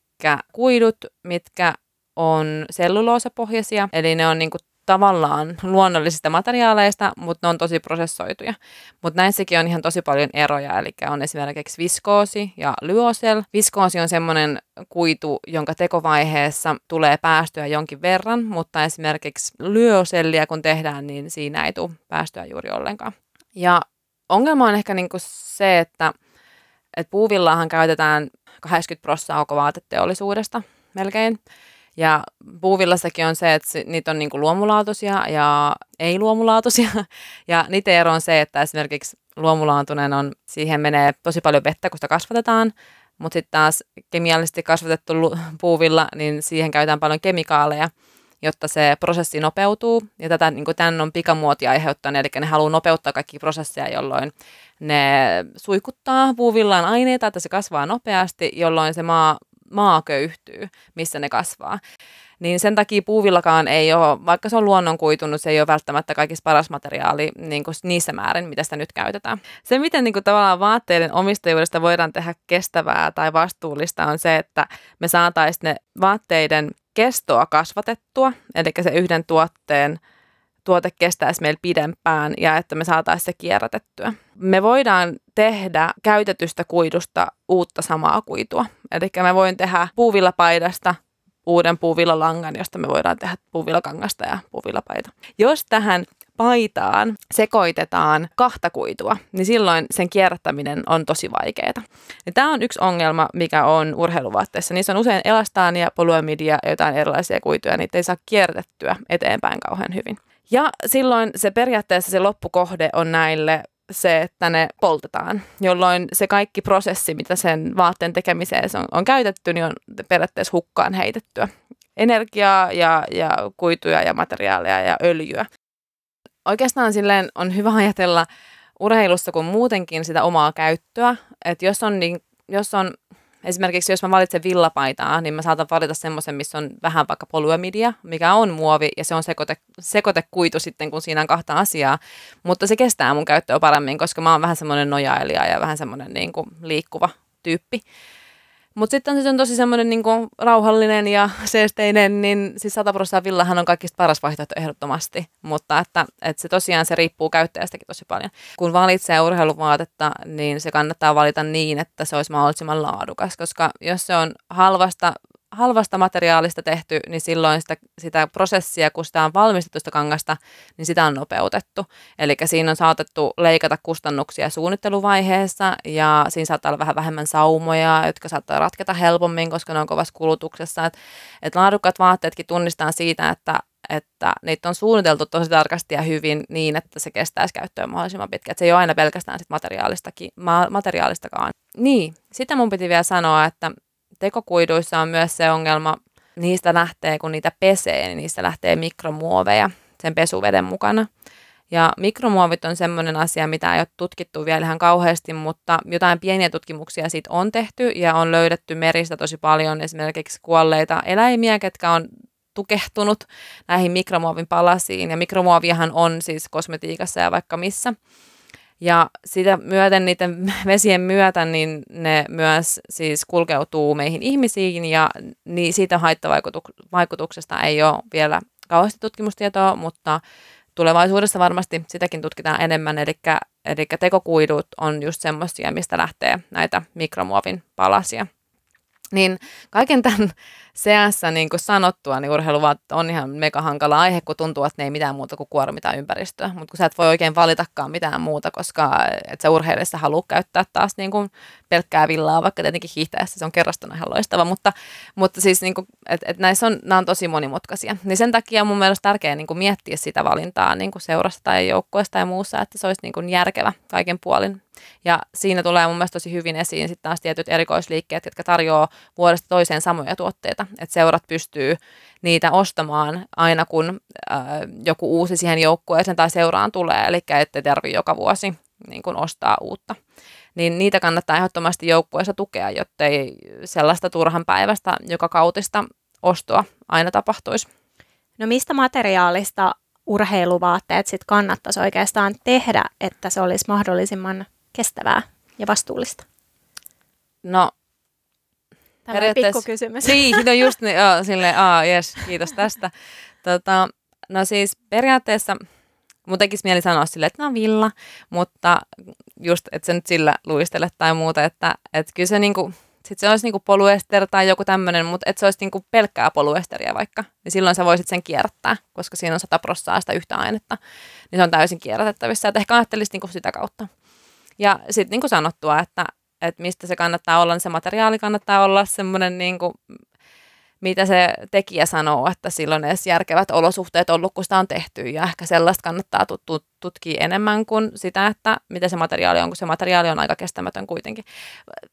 kuidut, mitkä on selluloosapohjaisia, eli ne on niinku tavallaan luonnollisista materiaaleista, mutta ne on tosi prosessoituja. Mutta näissäkin on ihan tosi paljon eroja, eli on esimerkiksi viskoosi ja lyosel. Viskoosi on semmoinen kuitu, jonka tekovaiheessa tulee päästöä jonkin verran, mutta esimerkiksi lyosellia kun tehdään, niin siinä ei tule päästöä juuri ollenkaan. Ja ongelma on ehkä niinku se, että, että puuvillaahan käytetään 80 prosenttia vaateteollisuudesta melkein. Ja puuvillassakin on se, että niitä on niin kuin luomulaatuisia ja ei-luomulaatuisia. [laughs] Ja niiden ero on se, että esimerkiksi luomulaatuinen on, siihen menee tosi paljon vettä, kun sitä kasvatetaan. Mutta sitten taas kemiallisesti kasvatettu puuvilla, niin siihen käytetään paljon kemikaaleja, jotta se prosessi nopeutuu. Ja tätä niin kuin tämän on pikamuoti aiheuttanut, eli ne haluaa nopeuttaa kaikki prosesseja, jolloin ne suikuttaa puuvillaan aineita, että se kasvaa nopeasti, jolloin se maa maa köyhtyy, missä ne kasvaa. Niin sen takia puuvillakaan ei ole, vaikka se on luonnonkuitunut, se ei ole välttämättä kaikista paras materiaali niin kuin niissä määrin, mitä sitä nyt käytetään. Se, miten niin kuin tavallaan vaatteiden omistajuudesta voidaan tehdä kestävää tai vastuullista, on se, että me saataisiin ne vaatteiden kestoa kasvatettua, eli se yhden tuotteen tuote kestäisi meillä pidempään ja että me saataisiin se kierrätettyä. Me voidaan tehdä käytetystä kuidusta uutta samaa kuitua. Eli me voin tehdä puuvillapaidasta uuden puuvillalangan, josta me voidaan tehdä puuvillakangasta ja puuvillapaita. Jos tähän paitaan sekoitetaan kahta kuitua, niin silloin sen kierrättäminen on tosi vaikeaa. Ja tämä on yksi ongelma, mikä on urheiluvaatteissa. Niissä on usein elastaania, polyamidia ja jotain erilaisia kuituja. Niitä ei saa kierrätettyä eteenpäin kauhean hyvin. Ja silloin se periaatteessa se loppukohde on näille se, että ne poltetaan, jolloin se kaikki prosessi, mitä sen vaatteen tekemiseen on, on käytetty, niin on periaatteessa hukkaan heitettyä. Energiaa ja, ja kuituja ja materiaaleja ja öljyä. Oikeastaan silleen on hyvä ajatella urheilussa kuin muutenkin sitä omaa käyttöä, että jos on, niin, jos on Esimerkiksi jos mä valitsen villapaitaa, niin mä saatan valita semmoisen, missä on vähän vaikka polyamidia, mikä on muovi ja se on sekoite, sekoitekuitu sitten, kun siinä on kahta asiaa. Mutta se kestää mun käyttöä paremmin, koska mä oon vähän semmoinen nojailija ja vähän semmoinen niin kuin liikkuva tyyppi. Mutta sitten se on tosi semmoinen niin rauhallinen ja [laughs] seesteinen, niin siis 100 prosenttia villahan on kaikista paras vaihtoehto ehdottomasti. Mutta että, että se tosiaan se riippuu käyttäjästäkin tosi paljon. Kun valitsee urheiluvaatetta, niin se kannattaa valita niin, että se olisi mahdollisimman laadukas, koska jos se on halvasta halvasta materiaalista tehty, niin silloin sitä, sitä prosessia, kun sitä on valmistettu sitä kangasta, niin sitä on nopeutettu. Eli siinä on saatettu leikata kustannuksia suunnitteluvaiheessa ja siinä saattaa olla vähän vähemmän saumoja, jotka saattaa ratketa helpommin, koska ne on kovassa kulutuksessa. Et, et laadukkaat vaatteetkin tunnistaa siitä, että että niitä on suunniteltu tosi tarkasti ja hyvin niin, että se kestäisi käyttöön mahdollisimman pitkään. se ei ole aina pelkästään sit materiaalistakaan. Niin, sitä mun piti vielä sanoa, että tekokuiduissa on myös se ongelma, niistä lähtee, kun niitä pesee, niin niistä lähtee mikromuoveja sen pesuveden mukana. Ja mikromuovit on sellainen asia, mitä ei ole tutkittu vielä ihan kauheasti, mutta jotain pieniä tutkimuksia siitä on tehty ja on löydetty meristä tosi paljon esimerkiksi kuolleita eläimiä, ketkä on tukehtunut näihin mikromuovin palasiin. Ja mikromuoviahan on siis kosmetiikassa ja vaikka missä. Ja sitä myöten, niiden [laughs] vesien myötä, niin ne myös siis kulkeutuu meihin ihmisiin ja niin siitä haittavaikutuksesta ei ole vielä kauheasti tutkimustietoa, mutta tulevaisuudessa varmasti sitäkin tutkitaan enemmän, eli, eli tekokuidut on just semmoisia, mistä lähtee näitä mikromuovin palasia. Niin kaiken tämän seassa niin kuin sanottua, niin urheiluvaatteet on ihan mega hankala aihe, kun tuntuu, että ne ei mitään muuta kuin kuormita ympäristöä. Mutta kun sä et voi oikein valitakaan mitään muuta, koska et sä urheilijassa halua käyttää taas niin kuin pelkkää villaa, vaikka tietenkin hiihtäessä se on kerrostuna ihan loistava. Mutta, mutta siis niin kuin, et, et näissä on, nämä on tosi monimutkaisia. Niin sen takia mun mielestä tärkeää niin kuin miettiä sitä valintaa niin kuin seurasta tai joukkueesta ja muussa, että se olisi niin kuin järkevä kaiken puolin. Ja siinä tulee mun mielestä tosi hyvin esiin sitten taas tietyt erikoisliikkeet, jotka tarjoaa vuodesta toiseen samoja tuotteita. Että seurat pystyy niitä ostamaan aina kun äh, joku uusi siihen joukkueeseen tai seuraan tulee, eli ettei tarvitse joka vuosi niin kun ostaa uutta. Niin niitä kannattaa ehdottomasti joukkueessa tukea, jotta ei sellaista turhan päivästä joka kautista ostoa aina tapahtuisi. No mistä materiaalista urheiluvaatteet sitten kannattaisi oikeastaan tehdä, että se olisi mahdollisimman kestävää ja vastuullista? No, Tämä periaatteessa... kysymys. Niin, no just niin, joo, silleen, aa, yes, kiitos tästä. Tota, no siis periaatteessa mun tekisi mieli sanoa sille, että no villa, mutta just, että se nyt sillä luistele tai muuta, että, että kyllä se niinku, sit se olisi niinku poluester tai joku tämmöinen, mutta että se olisi niinku pelkkää poluesteria vaikka, niin silloin sä voisit sen kierrättää, koska siinä on 100 prossaa sitä yhtä ainetta, niin se on täysin kierrätettävissä, että ehkä ajattelisit niinku sitä kautta. Ja sitten niin kuin sanottua, että, että mistä se kannattaa olla, niin se materiaali kannattaa olla semmoinen, niin kuin, mitä se tekijä sanoo, että silloin edes järkevät olosuhteet ollut, kun sitä on tehty. Ja ehkä sellaista kannattaa tut- tutkia enemmän kuin sitä, että mitä se materiaali on, kun se materiaali on aika kestämätön kuitenkin.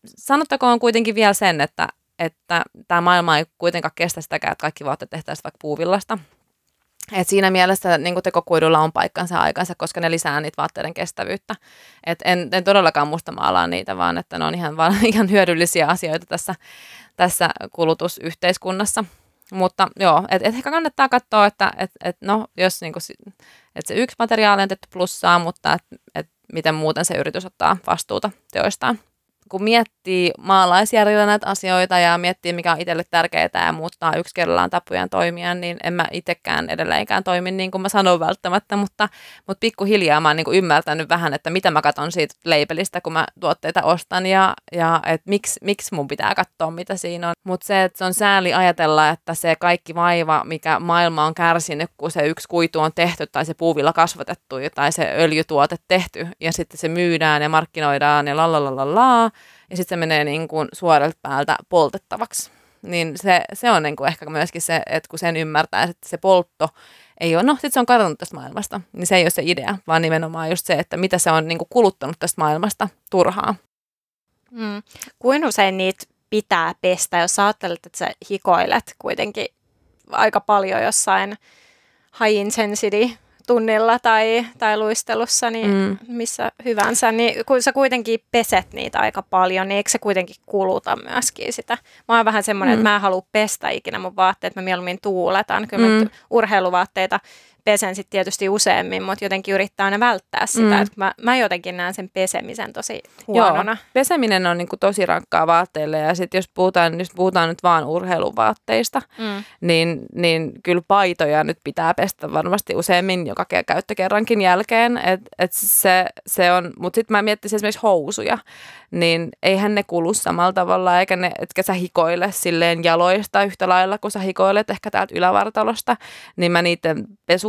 Sanottakoon kuitenkin vielä sen, että, että tämä maailma ei kuitenkaan kestä sitäkään, että kaikki vaatteet tehtäisiin vaikka puuvillasta. Et siinä mielessä niin tekokuidulla on paikkansa aikansa, koska ne lisää niitä vaatteiden kestävyyttä. Et en, en todellakaan musta maalaa niitä, vaan että ne on ihan, vaan, [laughs] ihan hyödyllisiä asioita tässä, tässä kulutusyhteiskunnassa. Mutta joo, et, et ehkä kannattaa katsoa, että et, et no, jos niinku, et se yksi materiaali on tehty plussaa, mutta et, et miten muuten se yritys ottaa vastuuta teoistaan kun miettii maalaisjärjellä näitä asioita ja miettii, mikä on itselle tärkeää ja muuttaa yksi kerrallaan tapujaan toimia, niin en mä itsekään edelleenkään toimi niin kuin mä sanon välttämättä, mutta, mutta pikkuhiljaa mä oon niin ymmärtänyt vähän, että mitä mä katson siitä leipelistä, kun mä tuotteita ostan ja, ja että miksi, miksi mun pitää katsoa, mitä siinä on. Mutta se, että se on sääli ajatella, että se kaikki vaiva, mikä maailma on kärsinyt, kun se yksi kuitu on tehty tai se puuvilla kasvatettu tai se öljytuote tehty ja sitten se myydään ja markkinoidaan ja la ja sitten se menee niin kuin suorelta päältä poltettavaksi. Niin se, se on niin kuin ehkä myöskin se, että kun sen ymmärtää, että se poltto ei ole, no sitten se on kadonnut tästä maailmasta, niin se ei ole se idea, vaan nimenomaan just se, että mitä se on niin kuin kuluttanut tästä maailmasta turhaa. Mm. Kuin usein niitä pitää pestä, jos ajattelet, että sä hikoilet kuitenkin aika paljon jossain high intensity tunnilla tai, tai luistelussa, niin mm. missä hyvänsä, niin kun sä kuitenkin peset niitä aika paljon, niin eikö se kuitenkin kuluta myöskin sitä? Mä oon vähän semmoinen, mm. että mä en halua pestä ikinä mun vaatteet, mä mieluummin tuuletan. Kyllä mm. urheiluvaatteita pesen sitten tietysti useammin, mutta jotenkin yrittää aina välttää sitä. Mm. Että mä, mä jotenkin näen sen pesemisen tosi huonona. Joo, peseminen on niin kuin tosi rankkaa vaatteille ja sitten jos puhutaan, jos puhutaan nyt vaan urheiluvaatteista, mm. niin, niin kyllä paitoja nyt pitää pestä varmasti useammin joka käyttökerrankin jälkeen. Et, et se, se on, mutta sitten mä miettisin esimerkiksi housuja, niin eihän ne kulu samalla tavalla, eikä ne, etkä sä hikoile silleen jaloista yhtä lailla, kun sä hikoilet ehkä täältä ylävartalosta, niin mä niiden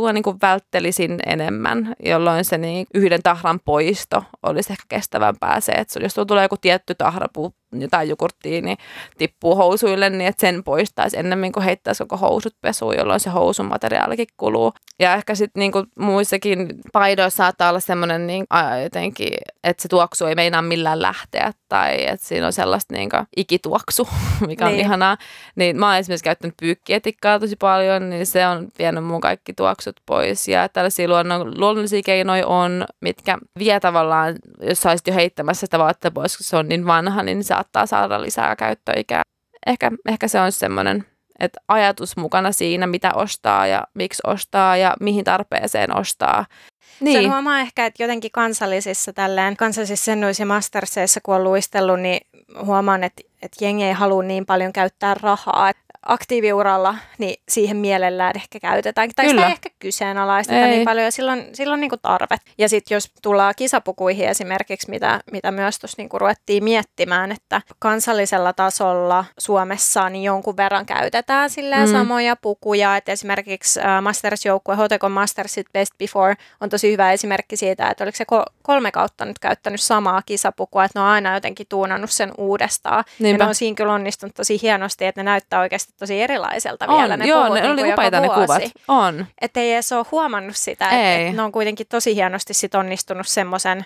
pesua niin kuin välttelisin enemmän, jolloin se niin yhden tahran poisto olisi ehkä kestävämpää se, että jos tulee joku tietty tahrapu jotain jukurttia, niin tippuu housuille, niin että sen poistaisi ennemmin kuin heittäisi koko housut pesuun, jolloin se housun materiaalikin kuluu. Ja ehkä sitten niin muissakin paidoissa saattaa olla semmoinen niin, jotenkin, että se tuoksu ei meinaa millään lähteä tai että siinä on sellaista niin kuin, ikituoksu, [laughs] mikä on niin. ihanaa. Niin mä oon esimerkiksi käyttänyt pyykkietikkaa tosi paljon, niin se on vienyt mun kaikki tuoksut pois. Ja tällaisia luonnon, luonnollisia keinoja on, mitkä vie tavallaan, jos sä jo heittämässä sitä vaatetta pois, kun se on niin vanha, niin se saattaa saada lisää käyttöikää. Ehkä, ehkä se on semmoinen että ajatus mukana siinä, mitä ostaa ja miksi ostaa ja mihin tarpeeseen ostaa. Niin. Sen huomaa ehkä, että jotenkin kansallisissa tälleen, kansallisissa sennuissa ja masterseissa, kun on luistellut, niin huomaan, että, että jengi ei halua niin paljon käyttää rahaa aktiiviuralla, niin siihen mielellään ehkä käytetään. Tai Kyllä. sitä ei ehkä kyseenalaisteta ei. niin paljon ja silloin, silloin niin kuin tarve. Ja sitten jos tullaan kisapukuihin esimerkiksi, mitä, mitä myös tuossa niin ruvettiin miettimään, että kansallisella tasolla Suomessa niin jonkun verran käytetään silleen mm. samoja pukuja. Että esimerkiksi uh, Masters-joukkue, Hotekon Mastersit Best Before on tosi hyvä esimerkki siitä, että oliko se kolme kautta nyt käyttänyt samaa kisapukua, että ne on aina jotenkin tuunannut sen uudestaan. Niinpä. Ja ne on siinä kyllä onnistunut tosi hienosti, että ne näyttää oikeasti tosi erilaiselta on, vielä ne joo, puvut, ne niin oli upeita ne kuvat. On. Että ei edes ole huomannut sitä, että et ne on kuitenkin tosi hienosti sit onnistunut semmoisen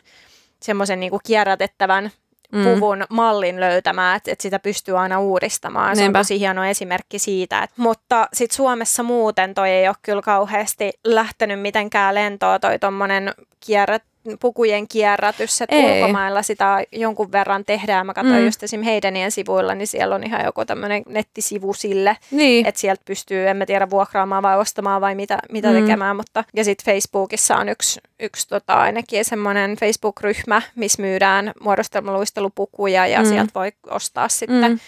semmoisen niinku kierrätettävän mm. puvun mallin löytämään, että, että sitä pystyy aina uudistamaan. Se Niinpä. on tosi hieno esimerkki siitä. Että, mutta sitten Suomessa muuten toi ei ole kyllä kauheasti lähtenyt mitenkään lentoa toi tuommoinen kierrät pukujen kierrätys, että Ei. ulkomailla sitä jonkun verran tehdään. Mä katsoin mm. just esim. Heidenien sivuilla, niin siellä on ihan joku tämmöinen nettisivu sille, niin. että sieltä pystyy, en mä tiedä, vuokraamaan vai ostamaan vai mitä, mitä mm. tekemään. Mutta, ja sitten Facebookissa on yksi, yksi tota, ainakin semmoinen Facebook-ryhmä, missä myydään muodostelmaluistelupukuja ja mm. sieltä voi ostaa sitten mm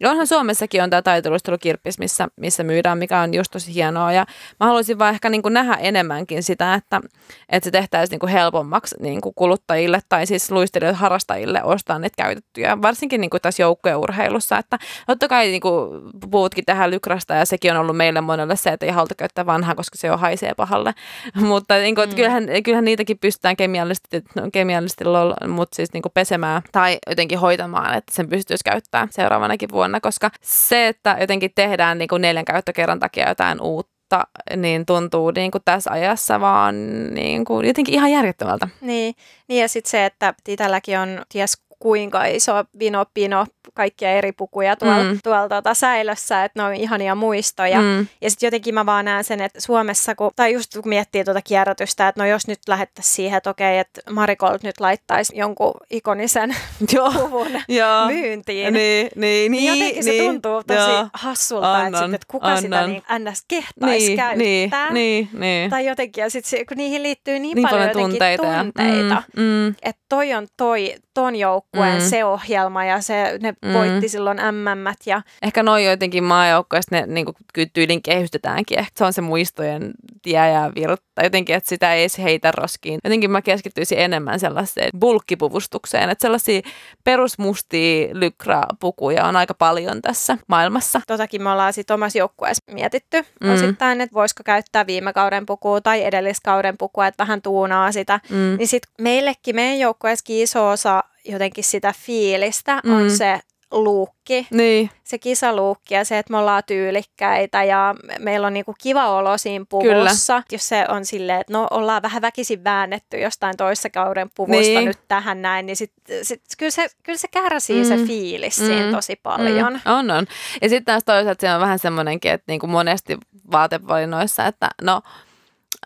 ja onhan Suomessakin on tämä taitoluistelukirppis, missä, missä myydään, mikä on just tosi hienoa. Ja mä haluaisin vaan ehkä niin kuin nähdä enemmänkin sitä, että, että se tehtäisiin niin kuin helpommaksi niin kuin kuluttajille tai siis luistelijoille, harrastajille ostaa niitä käytettyjä. Varsinkin niin kuin tässä joukkueurheilussa. Että totta kai niin kuin puhutkin tähän lykrasta ja sekin on ollut meille monelle se, että ei haluta käyttää vanhaa, koska se jo haisee pahalle. [laughs] Mutta niin kuin, mm. kyllähän, kyllähän niitäkin pystytään kemiallisesti, kemiallisesti lol, mutta siis niin kuin pesemään tai jotenkin hoitamaan, että sen pystyisi käyttämään seuraavanakin vuonna vuonna, koska se, että jotenkin tehdään niin kuin neljän käyttökerran takia jotain uutta, niin tuntuu niin kuin tässä ajassa vaan niin kuin jotenkin ihan järjettömältä. Niin, niin ja sitten se, että itselläkin on ties kuinka iso vino pino kaikkia eri pukuja tuolla, mm. tuolla tuota säilössä, että ne on ihania muistoja. Mm. Ja sitten jotenkin mä vaan näen sen, että Suomessa, kun, tai just kun miettii tuota kierrätystä, että no jos nyt lähettäisiin siihen, että okei, että Marikolt nyt laittaisi jonkun ikonisen [laughs] puvun [laughs] myyntiin, niin, niin, niin jotenkin niin, se tuntuu tosi joo. hassulta, annan, että, sit, että kuka annan. sitä niin ns. kehtaisi niin, käyttää. Niin, niin. Tai jotenkin, ja sitten kun niihin liittyy niin, niin paljon, paljon tunteita, tunteita mm, mm. että toi on toi, ton joukkueen mm. se ohjelma ja se, ne mm. voitti silloin MM. Ja... Ehkä noin jotenkin maajoukkoista ne niin tyylin kehystetäänkin. Ehkä se on se muistojen tie ja virta. Jotenkin, että sitä ei edes heitä roskiin. Jotenkin mä keskittyisin enemmän sellaiseen bulkkipuvustukseen. Että sellaisia perusmustia lykrapukuja on aika paljon tässä maailmassa. Totakin me ollaan sitten omassa joukkueessa mietitty mm. osittain, että voisiko käyttää viime kauden pukua tai edelliskauden pukua, että vähän tuunaa sitä. Mm. Niin sitten meillekin meidän joukkueessakin iso osa jotenkin sitä fiilistä mm. on se luukki, niin. se kisaluukki ja se, että me ollaan tyylikkäitä ja meillä on niinku kiva olo siinä puvussa. Kyllä. Jos se on silleen, että no ollaan vähän väkisin väännetty jostain toissa kauden puvusta niin. nyt tähän näin, niin sit, sit, kyllä, se, kyllä se kärsii mm. se fiilis mm. siinä tosi paljon. Mm. On, on. Ja sitten taas toisaalta se on vähän semmoinenkin, että niinku monesti vaatevalinnoissa, että no,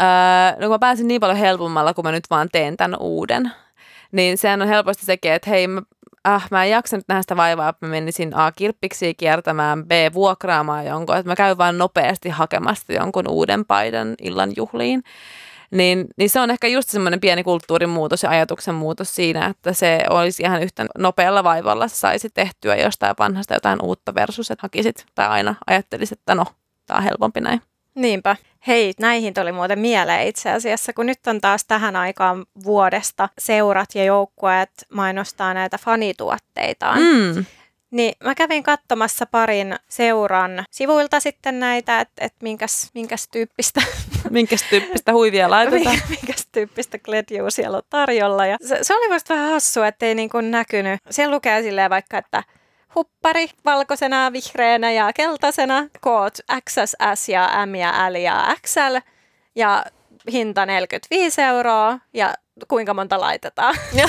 öö, no kun mä pääsin niin paljon helpommalla, kun mä nyt vaan teen tämän uuden, niin sehän on helposti sekin, että hei, mä ah, mä en jaksanut nähdä sitä vaivaa, että mä menisin A kirppiksi kiertämään, B vuokraamaan jonkun, että mä käyn vaan nopeasti hakemasta jonkun uuden paidan illan juhliin. Niin, niin se on ehkä just semmoinen pieni kulttuurin muutos ja ajatuksen muutos siinä, että se olisi ihan yhtä nopealla vaivalla, saisi tehtyä jostain vanhasta jotain uutta versus, että hakisit tai aina ajattelisit, että no, tämä on helpompi näin. Niinpä. Hei, näihin tuli muuten mieleen itse asiassa, kun nyt on taas tähän aikaan vuodesta seurat ja joukkueet mainostaa näitä fanituotteitaan. Mm. Niin mä kävin katsomassa parin seuran sivuilta sitten näitä, että et minkäs, minkäs tyyppistä... [laughs] minkäs tyyppistä huivia laitetaan. [laughs] minkäs tyyppistä kletjuu siellä on tarjolla. Ja se, se oli vasta vähän hassua, ettei niin kuin näkynyt. Siellä lukee silleen vaikka, että huppari valkoisena, vihreänä ja keltaisena, koot XSS ja M ja L ja XL ja hinta 45 euroa ja kuinka monta laitetaan. Ja. [laughs]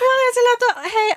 mä olin silleen, että hei,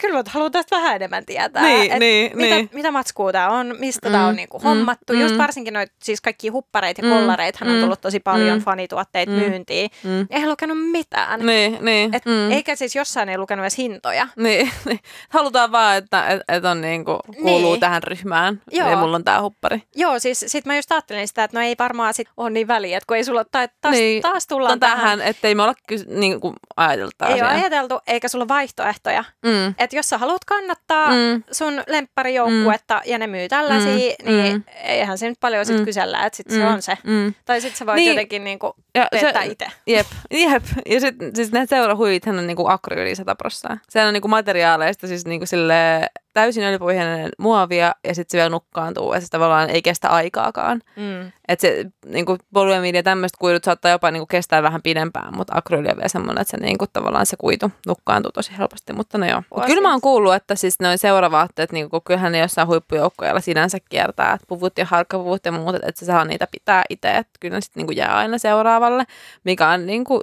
kyllä haluan tästä vähän enemmän tietää. Niin, et niin, mitä, niin. mitä matskua tämä on, mistä mm, tämä on niinku hommattu. Mm, Just varsinkin noit, siis kaikki huppareita ja mm, kollareita mm, on tullut tosi paljon mm, fanituotteita mm, myyntiin. Mm. Eihän lukenut mitään. Niin, niin, et, mm. Eikä siis jossain ei lukenut edes hintoja. Niin, [laughs] niin. Halutaan vaan, että et, et on niinku, kuuluu niin. tähän ryhmään. Joo. Ja mulla on tämä huppari. Joo, siis sit mä just ajattelin sitä, että no ei varmaan sit ole niin väliä, että kun ei sulla, tai taas, niin. taas tullaan tähän. tähän. Ettei me olla kys, niin kuin ajateltu Ei ole ajateltu, eikä sulla vaihtoehtoja. Mm. Että jos sä haluat kannattaa mm. sun lempparijoukkuetta mm. ja ne myy tällaisia, mm. niin mm. eihän se nyt paljon sit mm. kysellä, että sit mm. se on se. Mm. Tai sit sä voit niin. jotenkin niinku teettää itse. Jep, jep. Ja sit siis ne seurahuivithan on niinku akryyli 100 prosenttia. Sehän on niinku materiaaleista siis niinku sille täysin öljypohjainen muovia ja sitten se vielä nukkaantuu ja se tavallaan ei kestä aikaakaan. Mm. Että se niinku, polyamiidi ja tämmöiset kuidut saattaa jopa niinku, kestää vähän pidempään, mutta akryyli on vielä semmoinen, että se niinku, tavallaan se kuitu nukkaantuu tosi helposti. Mutta no joo. Mut kyllä mä oon kuullut, että siis noin seuravaatteet, niinku, kyllähän ne jossain huippujoukkoilla sinänsä kiertää, että puvut ja harkkapuvut ja muut, että se saa niitä pitää itse, että kyllä ne sitten niinku, jää aina seuraavalle, mikä on niinku,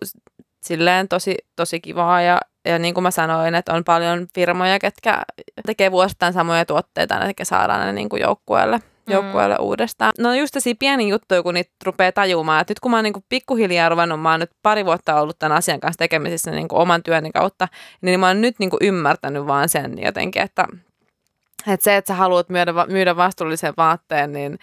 silleen tosi, tosi kivaa ja ja niin kuin mä sanoin, että on paljon firmoja, ketkä tekee vuosittain samoja tuotteita, ja saadaan ne niin kuin joukkueelle, mm. joukkueelle uudestaan. No just tosi pieni juttu, kun niitä rupeaa tajumaan. Että nyt kun mä oon niin kuin pikkuhiljaa ruvennut, mä oon nyt pari vuotta ollut tämän asian kanssa tekemisissä niin kuin oman työni kautta, niin mä oon nyt niin kuin ymmärtänyt vaan sen jotenkin, että, että se, että sä haluat myydä, myydä vastuullisen vaatteen, niin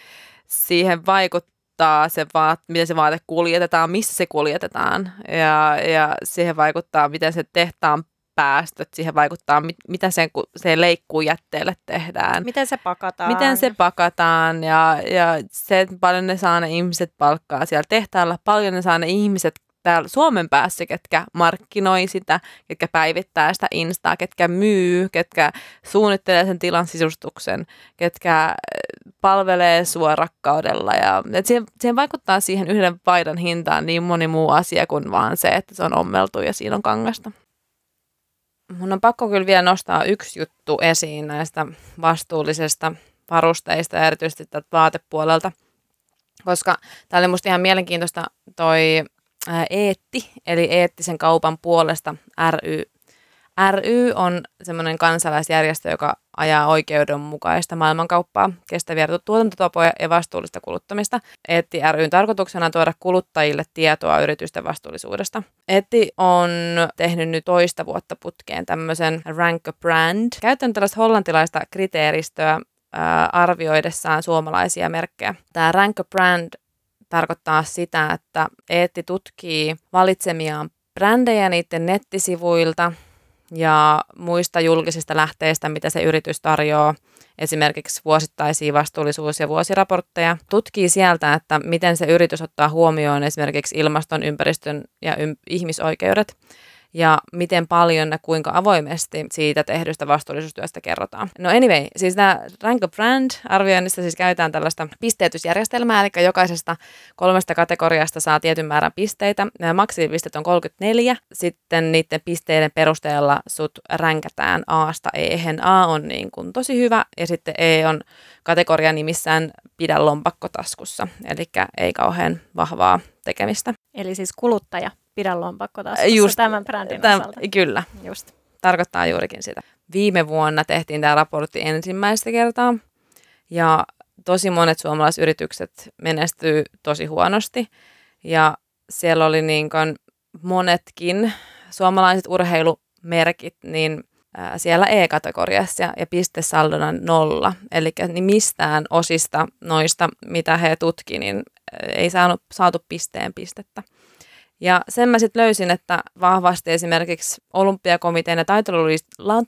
siihen vaikuttaa vaikuttaa se vaat, miten se vaate kuljetetaan, missä se kuljetetaan ja, ja siihen vaikuttaa, miten se tehtaan päästöt, siihen vaikuttaa, mit, mitä sen, se jätteelle tehdään. Miten se pakataan. Miten se pakataan ja, ja se, että paljon ne saa ne ihmiset palkkaa siellä tehtaalla, paljon ne saa ne ihmiset täällä Suomen päässä, ketkä markkinoi sitä, ketkä päivittää sitä Instaa, ketkä myy, ketkä suunnittelee sen tilan sisustuksen, ketkä äh, palvelee sua rakkaudella. Ja, et siihen, siihen vaikuttaa siihen yhden paidan hintaan niin moni muu asia kuin vaan se, että se on ommeltu ja siinä on kangasta. Mun on pakko kyllä vielä nostaa yksi juttu esiin näistä vastuullisesta varusteista ja erityisesti tätä vaatepuolelta, koska tämä oli musta ihan mielenkiintoista toi Eetti, eli eettisen kaupan puolesta ry. ry on semmoinen kansalaisjärjestö, joka ajaa oikeudenmukaista maailmankauppaa, kestäviä tuotantotapoja ja vastuullista kuluttamista. Eetti ryn tarkoituksena on tuoda kuluttajille tietoa yritysten vastuullisuudesta. Eetti on tehnyt nyt toista vuotta putkeen tämmöisen Rank a Brand. Käytän tällaista hollantilaista kriteeristöä arvioidessaan suomalaisia merkkejä. Tämä Rank Brand tarkoittaa sitä, että Eetti tutkii valitsemiaan brändejä niiden nettisivuilta ja muista julkisista lähteistä, mitä se yritys tarjoaa, esimerkiksi vuosittaisia vastuullisuus- ja vuosiraportteja. Tutkii sieltä, että miten se yritys ottaa huomioon esimerkiksi ilmaston, ympäristön ja ym- ihmisoikeudet ja miten paljon ja kuinka avoimesti siitä tehdystä vastuullisuustyöstä kerrotaan. No anyway, siis tämä Rank Brand arvioinnissa siis käytetään tällaista pisteytysjärjestelmää, eli jokaisesta kolmesta kategoriasta saa tietyn määrän pisteitä. Nämä maksimipisteet on 34. Sitten niiden pisteiden perusteella sut ränkätään A-sta e A on niin kuin tosi hyvä ja sitten E on kategoria nimissään pidä lompakko taskussa, eli ei kauhean vahvaa tekemistä. Eli siis kuluttaja pidä lompakko taskussa Just, tämän brändin tämän, osalta. Kyllä. Just. Tarkoittaa juurikin sitä. Viime vuonna tehtiin tämä raportti ensimmäistä kertaa ja tosi monet suomalaisyritykset menestyy tosi huonosti ja siellä oli niin kuin monetkin suomalaiset urheilu merkit, niin siellä E-kategoriassa ja pistesaldona nolla. Eli niin mistään osista noista, mitä he tutki, niin ei saanut, saatu pisteen pistettä. Ja sen mä sitten löysin, että vahvasti esimerkiksi Olympiakomitean ja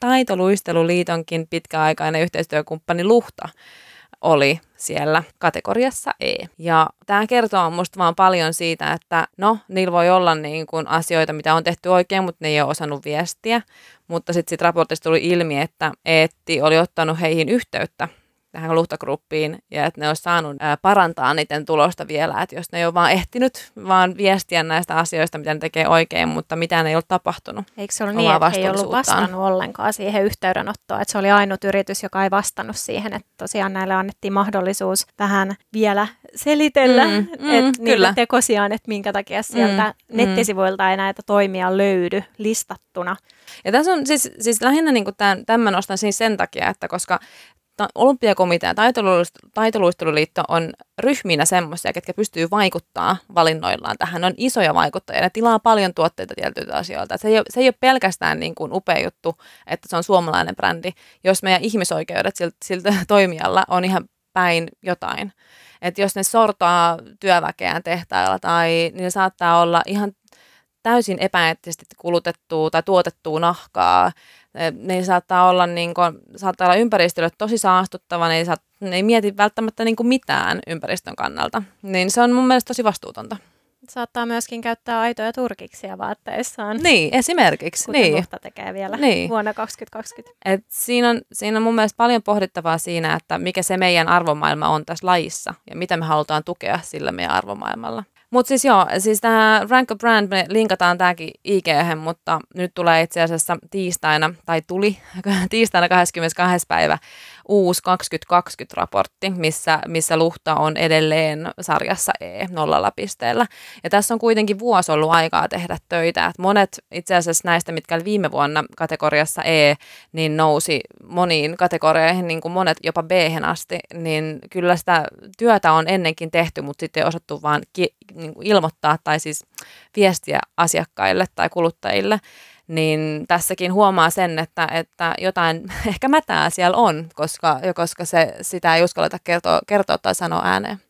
taitoluisteluliitonkin pitkäaikainen yhteistyökumppani Luhta oli siellä kategoriassa E. Ja tämä kertoo musta vaan paljon siitä, että no, niillä voi olla niin kuin asioita, mitä on tehty oikein, mutta ne ei ole osannut viestiä. Mutta sitten sit raportista tuli ilmi, että Eetti oli ottanut heihin yhteyttä tähän luhtagruppiin ja että ne olisi saanut ää, parantaa niiden tulosta vielä, että jos ne ei ole vaan ehtinyt vaan viestiä näistä asioista, mitä ne tekee oikein, mutta mitään ei ole tapahtunut. Eikö se ollut niin, että ei ollut vastannut ollenkaan siihen yhteydenottoon, että se oli ainut yritys, joka ei vastannut siihen, että tosiaan näille annettiin mahdollisuus vähän vielä selitellä, mm, mm, että niitä tekosiaan, että minkä takia sieltä mm, nettisivuilta ei näitä toimia löydy listattuna. Ja tässä on siis, siis lähinnä niin tämän, tämän nostan siis sen takia, että koska olympiakomitea ja taitoluisteluliitto on ryhminä semmoisia, ketkä pystyy vaikuttaa valinnoillaan tähän. Ne on isoja vaikuttajia, ne tilaa paljon tuotteita tietyiltä asioilta. Se ei, ole, se ei ole pelkästään niin kuin upea juttu, että se on suomalainen brändi, jos meidän ihmisoikeudet siltä, siltä [laughs] toimijalla on ihan päin jotain. Että jos ne sortaa työväkeään tehtailla tai niin ne saattaa olla ihan täysin epäeettisesti kulutettua tai tuotettua nahkaa. Ne saattaa olla, niin kuin, saattaa olla ympäristölle tosi saastuttava, ne ei, saa, ne ei mieti välttämättä niin kuin mitään ympäristön kannalta. Niin se on mun mielestä tosi vastuutonta. Saattaa myöskin käyttää aitoja turkiksia vaatteissaan. Niin, esimerkiksi. Kuten niin. tekee vielä niin. vuonna 2020. Et siinä, on, siinä on mun mielestä paljon pohdittavaa siinä, että mikä se meidän arvomaailma on tässä lajissa ja mitä me halutaan tukea sillä meidän arvomaailmalla. Mutta siis joo, siis tämä Rank a Brand, me linkataan tämäkin ig mutta nyt tulee itse asiassa tiistaina, tai tuli [laughs] tiistaina 22. päivä uusi 2020-raportti, missä, missä Luhta on edelleen sarjassa E nollalla pisteellä. Ja tässä on kuitenkin vuosi ollut aikaa tehdä töitä. Et monet itse asiassa näistä, mitkä viime vuonna kategoriassa E, niin nousi moniin kategorioihin, niin kuin monet jopa b asti, niin kyllä sitä työtä on ennenkin tehty, mutta sitten ei osattu vaan ki- niin ilmoittaa tai siis viestiä asiakkaille tai kuluttajille niin tässäkin huomaa sen, että, että jotain [laughs] ehkä mätää siellä on, koska, koska se, sitä ei uskalleta kertoa, kertoa tai sanoa ääneen.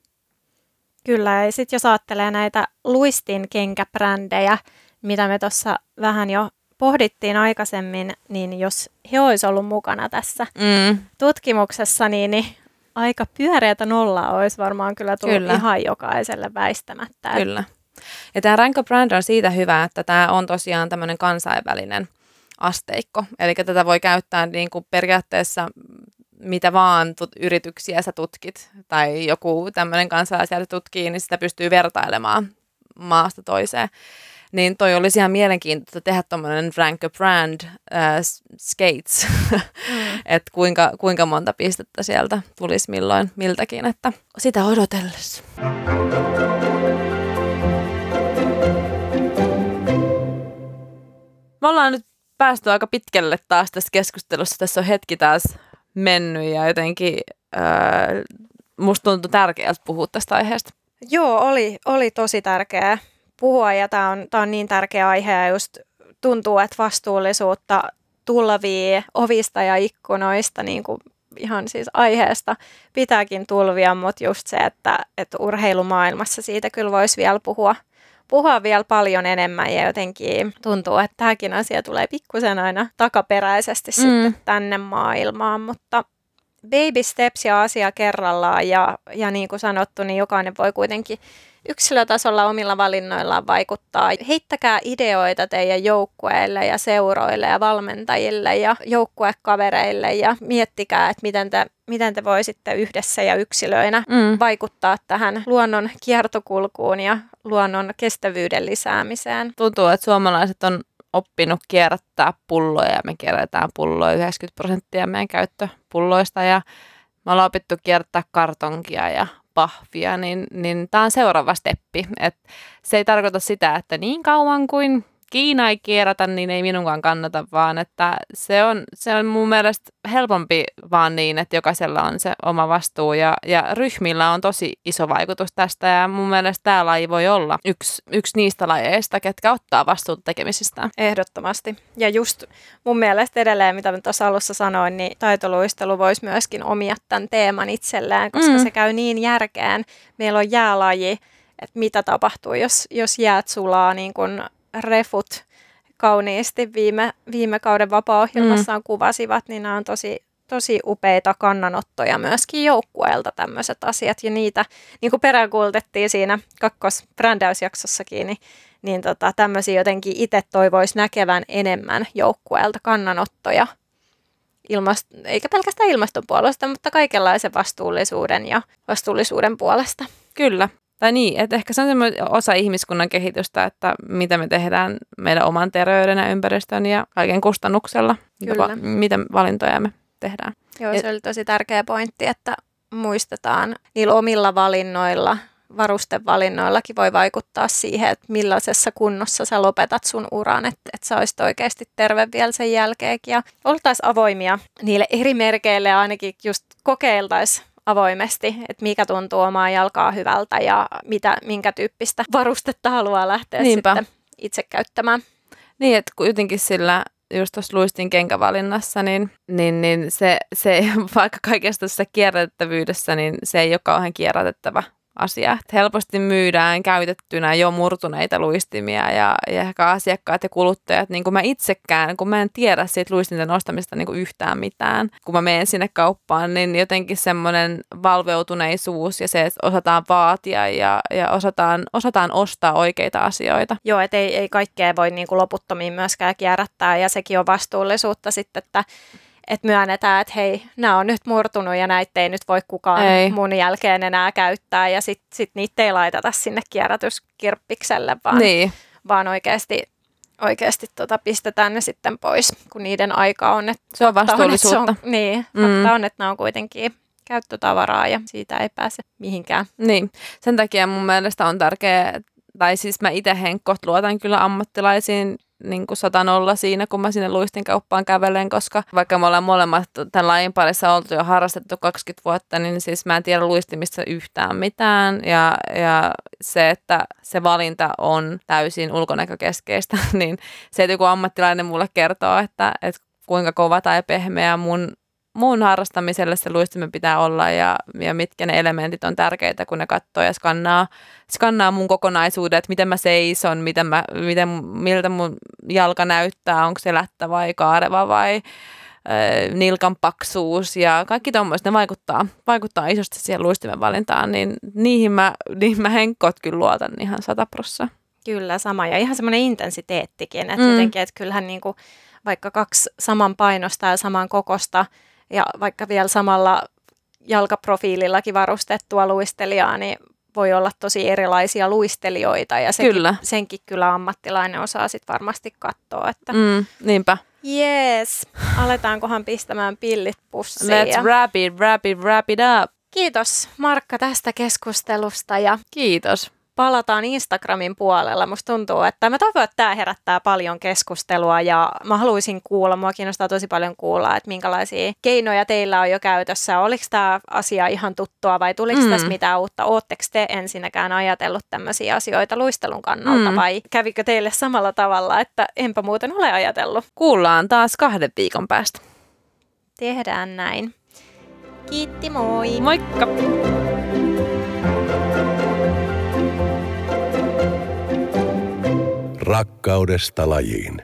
Kyllä, ja sitten jos ajattelee näitä luistin kenkäbrändejä, mitä me tuossa vähän jo pohdittiin aikaisemmin, niin jos he olisi ollut mukana tässä mm. tutkimuksessa, niin, niin aika pyöreätä nollaa olisi varmaan kyllä tullut kyllä. ihan jokaiselle väistämättä. Kyllä. Ja tämä Rank Brand on siitä hyvä, että tämä on tosiaan tämmöinen kansainvälinen asteikko. Eli tätä voi käyttää niin kuin periaatteessa mitä vaan tut- yrityksiä sä tutkit tai joku tämmöinen kansalaisjärjestö tutkii, niin sitä pystyy vertailemaan maasta toiseen. Niin toi olisi ihan mielenkiintoista tehdä tuommoinen rank a brand äh, skates, mm. [laughs] että kuinka, kuinka monta pistettä sieltä tulisi milloin miltäkin, että sitä odotellessa. Me ollaan nyt päästy aika pitkälle taas tässä keskustelussa. Tässä on hetki taas mennyt ja jotenkin äh, musta tuntui tärkeältä puhua tästä aiheesta. Joo, oli, oli tosi tärkeää puhua ja tämä on, tää on niin tärkeä aihe ja just tuntuu, että vastuullisuutta tulvii ovista ja ikkunoista niin kuin ihan siis aiheesta pitääkin tulvia, mutta just se, että, että urheilumaailmassa siitä kyllä voisi vielä puhua – puhua vielä paljon enemmän ja jotenkin tuntuu, että tämäkin asia tulee pikkusen aina takaperäisesti mm. sitten tänne maailmaan, mutta baby steps ja asia kerrallaan ja, ja niin kuin sanottu, niin jokainen voi kuitenkin yksilötasolla omilla valinnoillaan vaikuttaa. Heittäkää ideoita teidän joukkueille ja seuroille ja valmentajille ja joukkuekavereille ja miettikää, että miten te, miten te voisitte yhdessä ja yksilöinä mm. vaikuttaa tähän luonnon kiertokulkuun ja luonnon kestävyyden lisäämiseen. Tuntuu, että suomalaiset on oppinut kierrättää pulloja ja me kierrätään pulloja 90 prosenttia meidän käyttöpulloista ja me ollaan opittu kierrättää kartonkia ja pahvia, niin, niin tämä on seuraava steppi. Et se ei tarkoita sitä, että niin kauan kuin Kiina ei kierrätä, niin ei minunkaan kannata, vaan että se on, se on mun mielestä helpompi vaan niin, että jokaisella on se oma vastuu ja, ja ryhmillä on tosi iso vaikutus tästä ja mun mielestä tämä laji voi olla yksi, yksi niistä lajeista, ketkä ottaa vastuuta tekemisistä. Ehdottomasti. Ja just mun mielestä edelleen, mitä mä tuossa alussa sanoin, niin taitoluistelu voisi myöskin omia tämän teeman itselleen, koska mm. se käy niin järkeen. Meillä on jäälaji, että mitä tapahtuu, jos, jos jäät sulaa niin kuin refut kauniisti viime, viime kauden vapaa-ohjelmassaan mm. kuvasivat, niin nämä on tosi, tosi upeita kannanottoja myöskin joukkueelta tämmöiset asiat. Ja niitä, niin kuin peräänkuultettiin siinä kakkosbrändäysjaksossakin, niin, niin tota, tämmöisiä jotenkin itse toivoisi näkevän enemmän joukkueelta kannanottoja. Ilmast- eikä pelkästään ilmaston puolesta, mutta kaikenlaisen vastuullisuuden ja vastuullisuuden puolesta. Kyllä, tai niin, että ehkä se on osa ihmiskunnan kehitystä, että mitä me tehdään meidän oman terveyden ja ympäristön ja kaiken kustannuksella, Kyllä. Mitä, mitä valintoja me tehdään. Joo, se oli tosi tärkeä pointti, että muistetaan niillä omilla valinnoilla, varustevalinnoillakin voi vaikuttaa siihen, että millaisessa kunnossa sä lopetat sun uran, että, että sä olisit oikeasti terve vielä sen jälkeenkin. Ja oltaisiin avoimia niille eri merkeille ja ainakin just kokeiltaisiin avoimesti, että mikä tuntuu omaa jalkaa hyvältä ja mitä, minkä tyyppistä varustetta haluaa lähteä Niinpä. sitten itse käyttämään. Niin, että jotenkin sillä just tuossa luistin kenkävalinnassa, niin, niin, niin se, se, [laughs] vaikka kaikesta tässä kierrätettävyydessä, niin se ei ole kauhean kierrätettävä asia. Että helposti myydään käytettynä jo murtuneita luistimia ja, ja ehkä asiakkaat ja kuluttajat, niin kuin mä itsekään, kun mä en tiedä siitä luistinten ostamista niin kuin yhtään mitään. Kun mä menen sinne kauppaan, niin jotenkin semmoinen valveutuneisuus ja se, että osataan vaatia ja, ja osataan, osataan ostaa oikeita asioita. Joo, että ei, ei kaikkea voi niin kuin loputtomiin myöskään kierrättää ja sekin on vastuullisuutta sitten, että että myönnetään, että hei, nämä on nyt murtunut ja näitä ei nyt voi kukaan ei. mun jälkeen enää käyttää ja sitten sit niitä ei laiteta sinne kierrätyskirppikselle, vaan, niin. vaan oikeasti, oikeasti tota pistetään ne sitten pois, kun niiden aika on. Että se on vastuullisuutta. On, se on, niin, mm. fakta on, että nämä on kuitenkin käyttötavaraa ja siitä ei pääse mihinkään. Niin, sen takia mun mielestä on tärkeää, tai siis mä itse henkkoht luotan kyllä ammattilaisiin niin kuin satanolla siinä, kun mä sinne luistin kauppaan kävelen, koska vaikka me ollaan molemmat tämän lajin parissa oltu jo harrastettu 20 vuotta, niin siis mä en tiedä luistimista yhtään mitään. Ja, ja se, että se valinta on täysin ulkonäkökeskeistä, [laughs] niin se, että joku ammattilainen mulle kertoo, että, että kuinka kova tai pehmeä mun muun harrastamiselle se luistimen pitää olla ja, ja mitkä ne elementit on tärkeitä, kun ne katsoo ja skannaa, skannaa mun kokonaisuudet, että miten mä seison, miten mä, miten, miltä mun jalka näyttää, onko se lättä vai kaareva vai äh, nilkan paksuus ja kaikki tuommoiset, ne vaikuttaa, vaikuttaa isosti siihen luistimen valintaan, niin niihin mä, niihin mä henkot kyllä luotan ihan sataprossa. Kyllä, sama. Ja ihan semmoinen intensiteettikin, että mm. jotenkin, että kyllähän niin kuin, vaikka kaksi saman painosta ja saman kokosta ja vaikka vielä samalla jalkaprofiilillakin varustettua luistelijaa, niin voi olla tosi erilaisia luistelijoita ja sekin, kyllä. senkin kyllä ammattilainen osaa sitten varmasti katsoa. Että mm, niinpä. Yes, aletaankohan pistämään pillit pussiin. Let's ja... wrap it, wrap it, wrap it up. Kiitos Markka tästä keskustelusta. Ja Kiitos palataan Instagramin puolella. Musta tuntuu, että mä toivon, että tämä herättää paljon keskustelua ja mä haluaisin kuulla, mua kiinnostaa tosi paljon kuulla, että minkälaisia keinoja teillä on jo käytössä. Oliko tämä asia ihan tuttua vai tuliko mm. tässä mitään uutta? Oletteko te ensinnäkään ajatellut tämmöisiä asioita luistelun kannalta mm. vai kävikö teille samalla tavalla, että enpä muuten ole ajatellut? Kuullaan taas kahden viikon päästä. Tehdään näin. Kiitti, moi! Moikka! Rakkaudesta lajiin.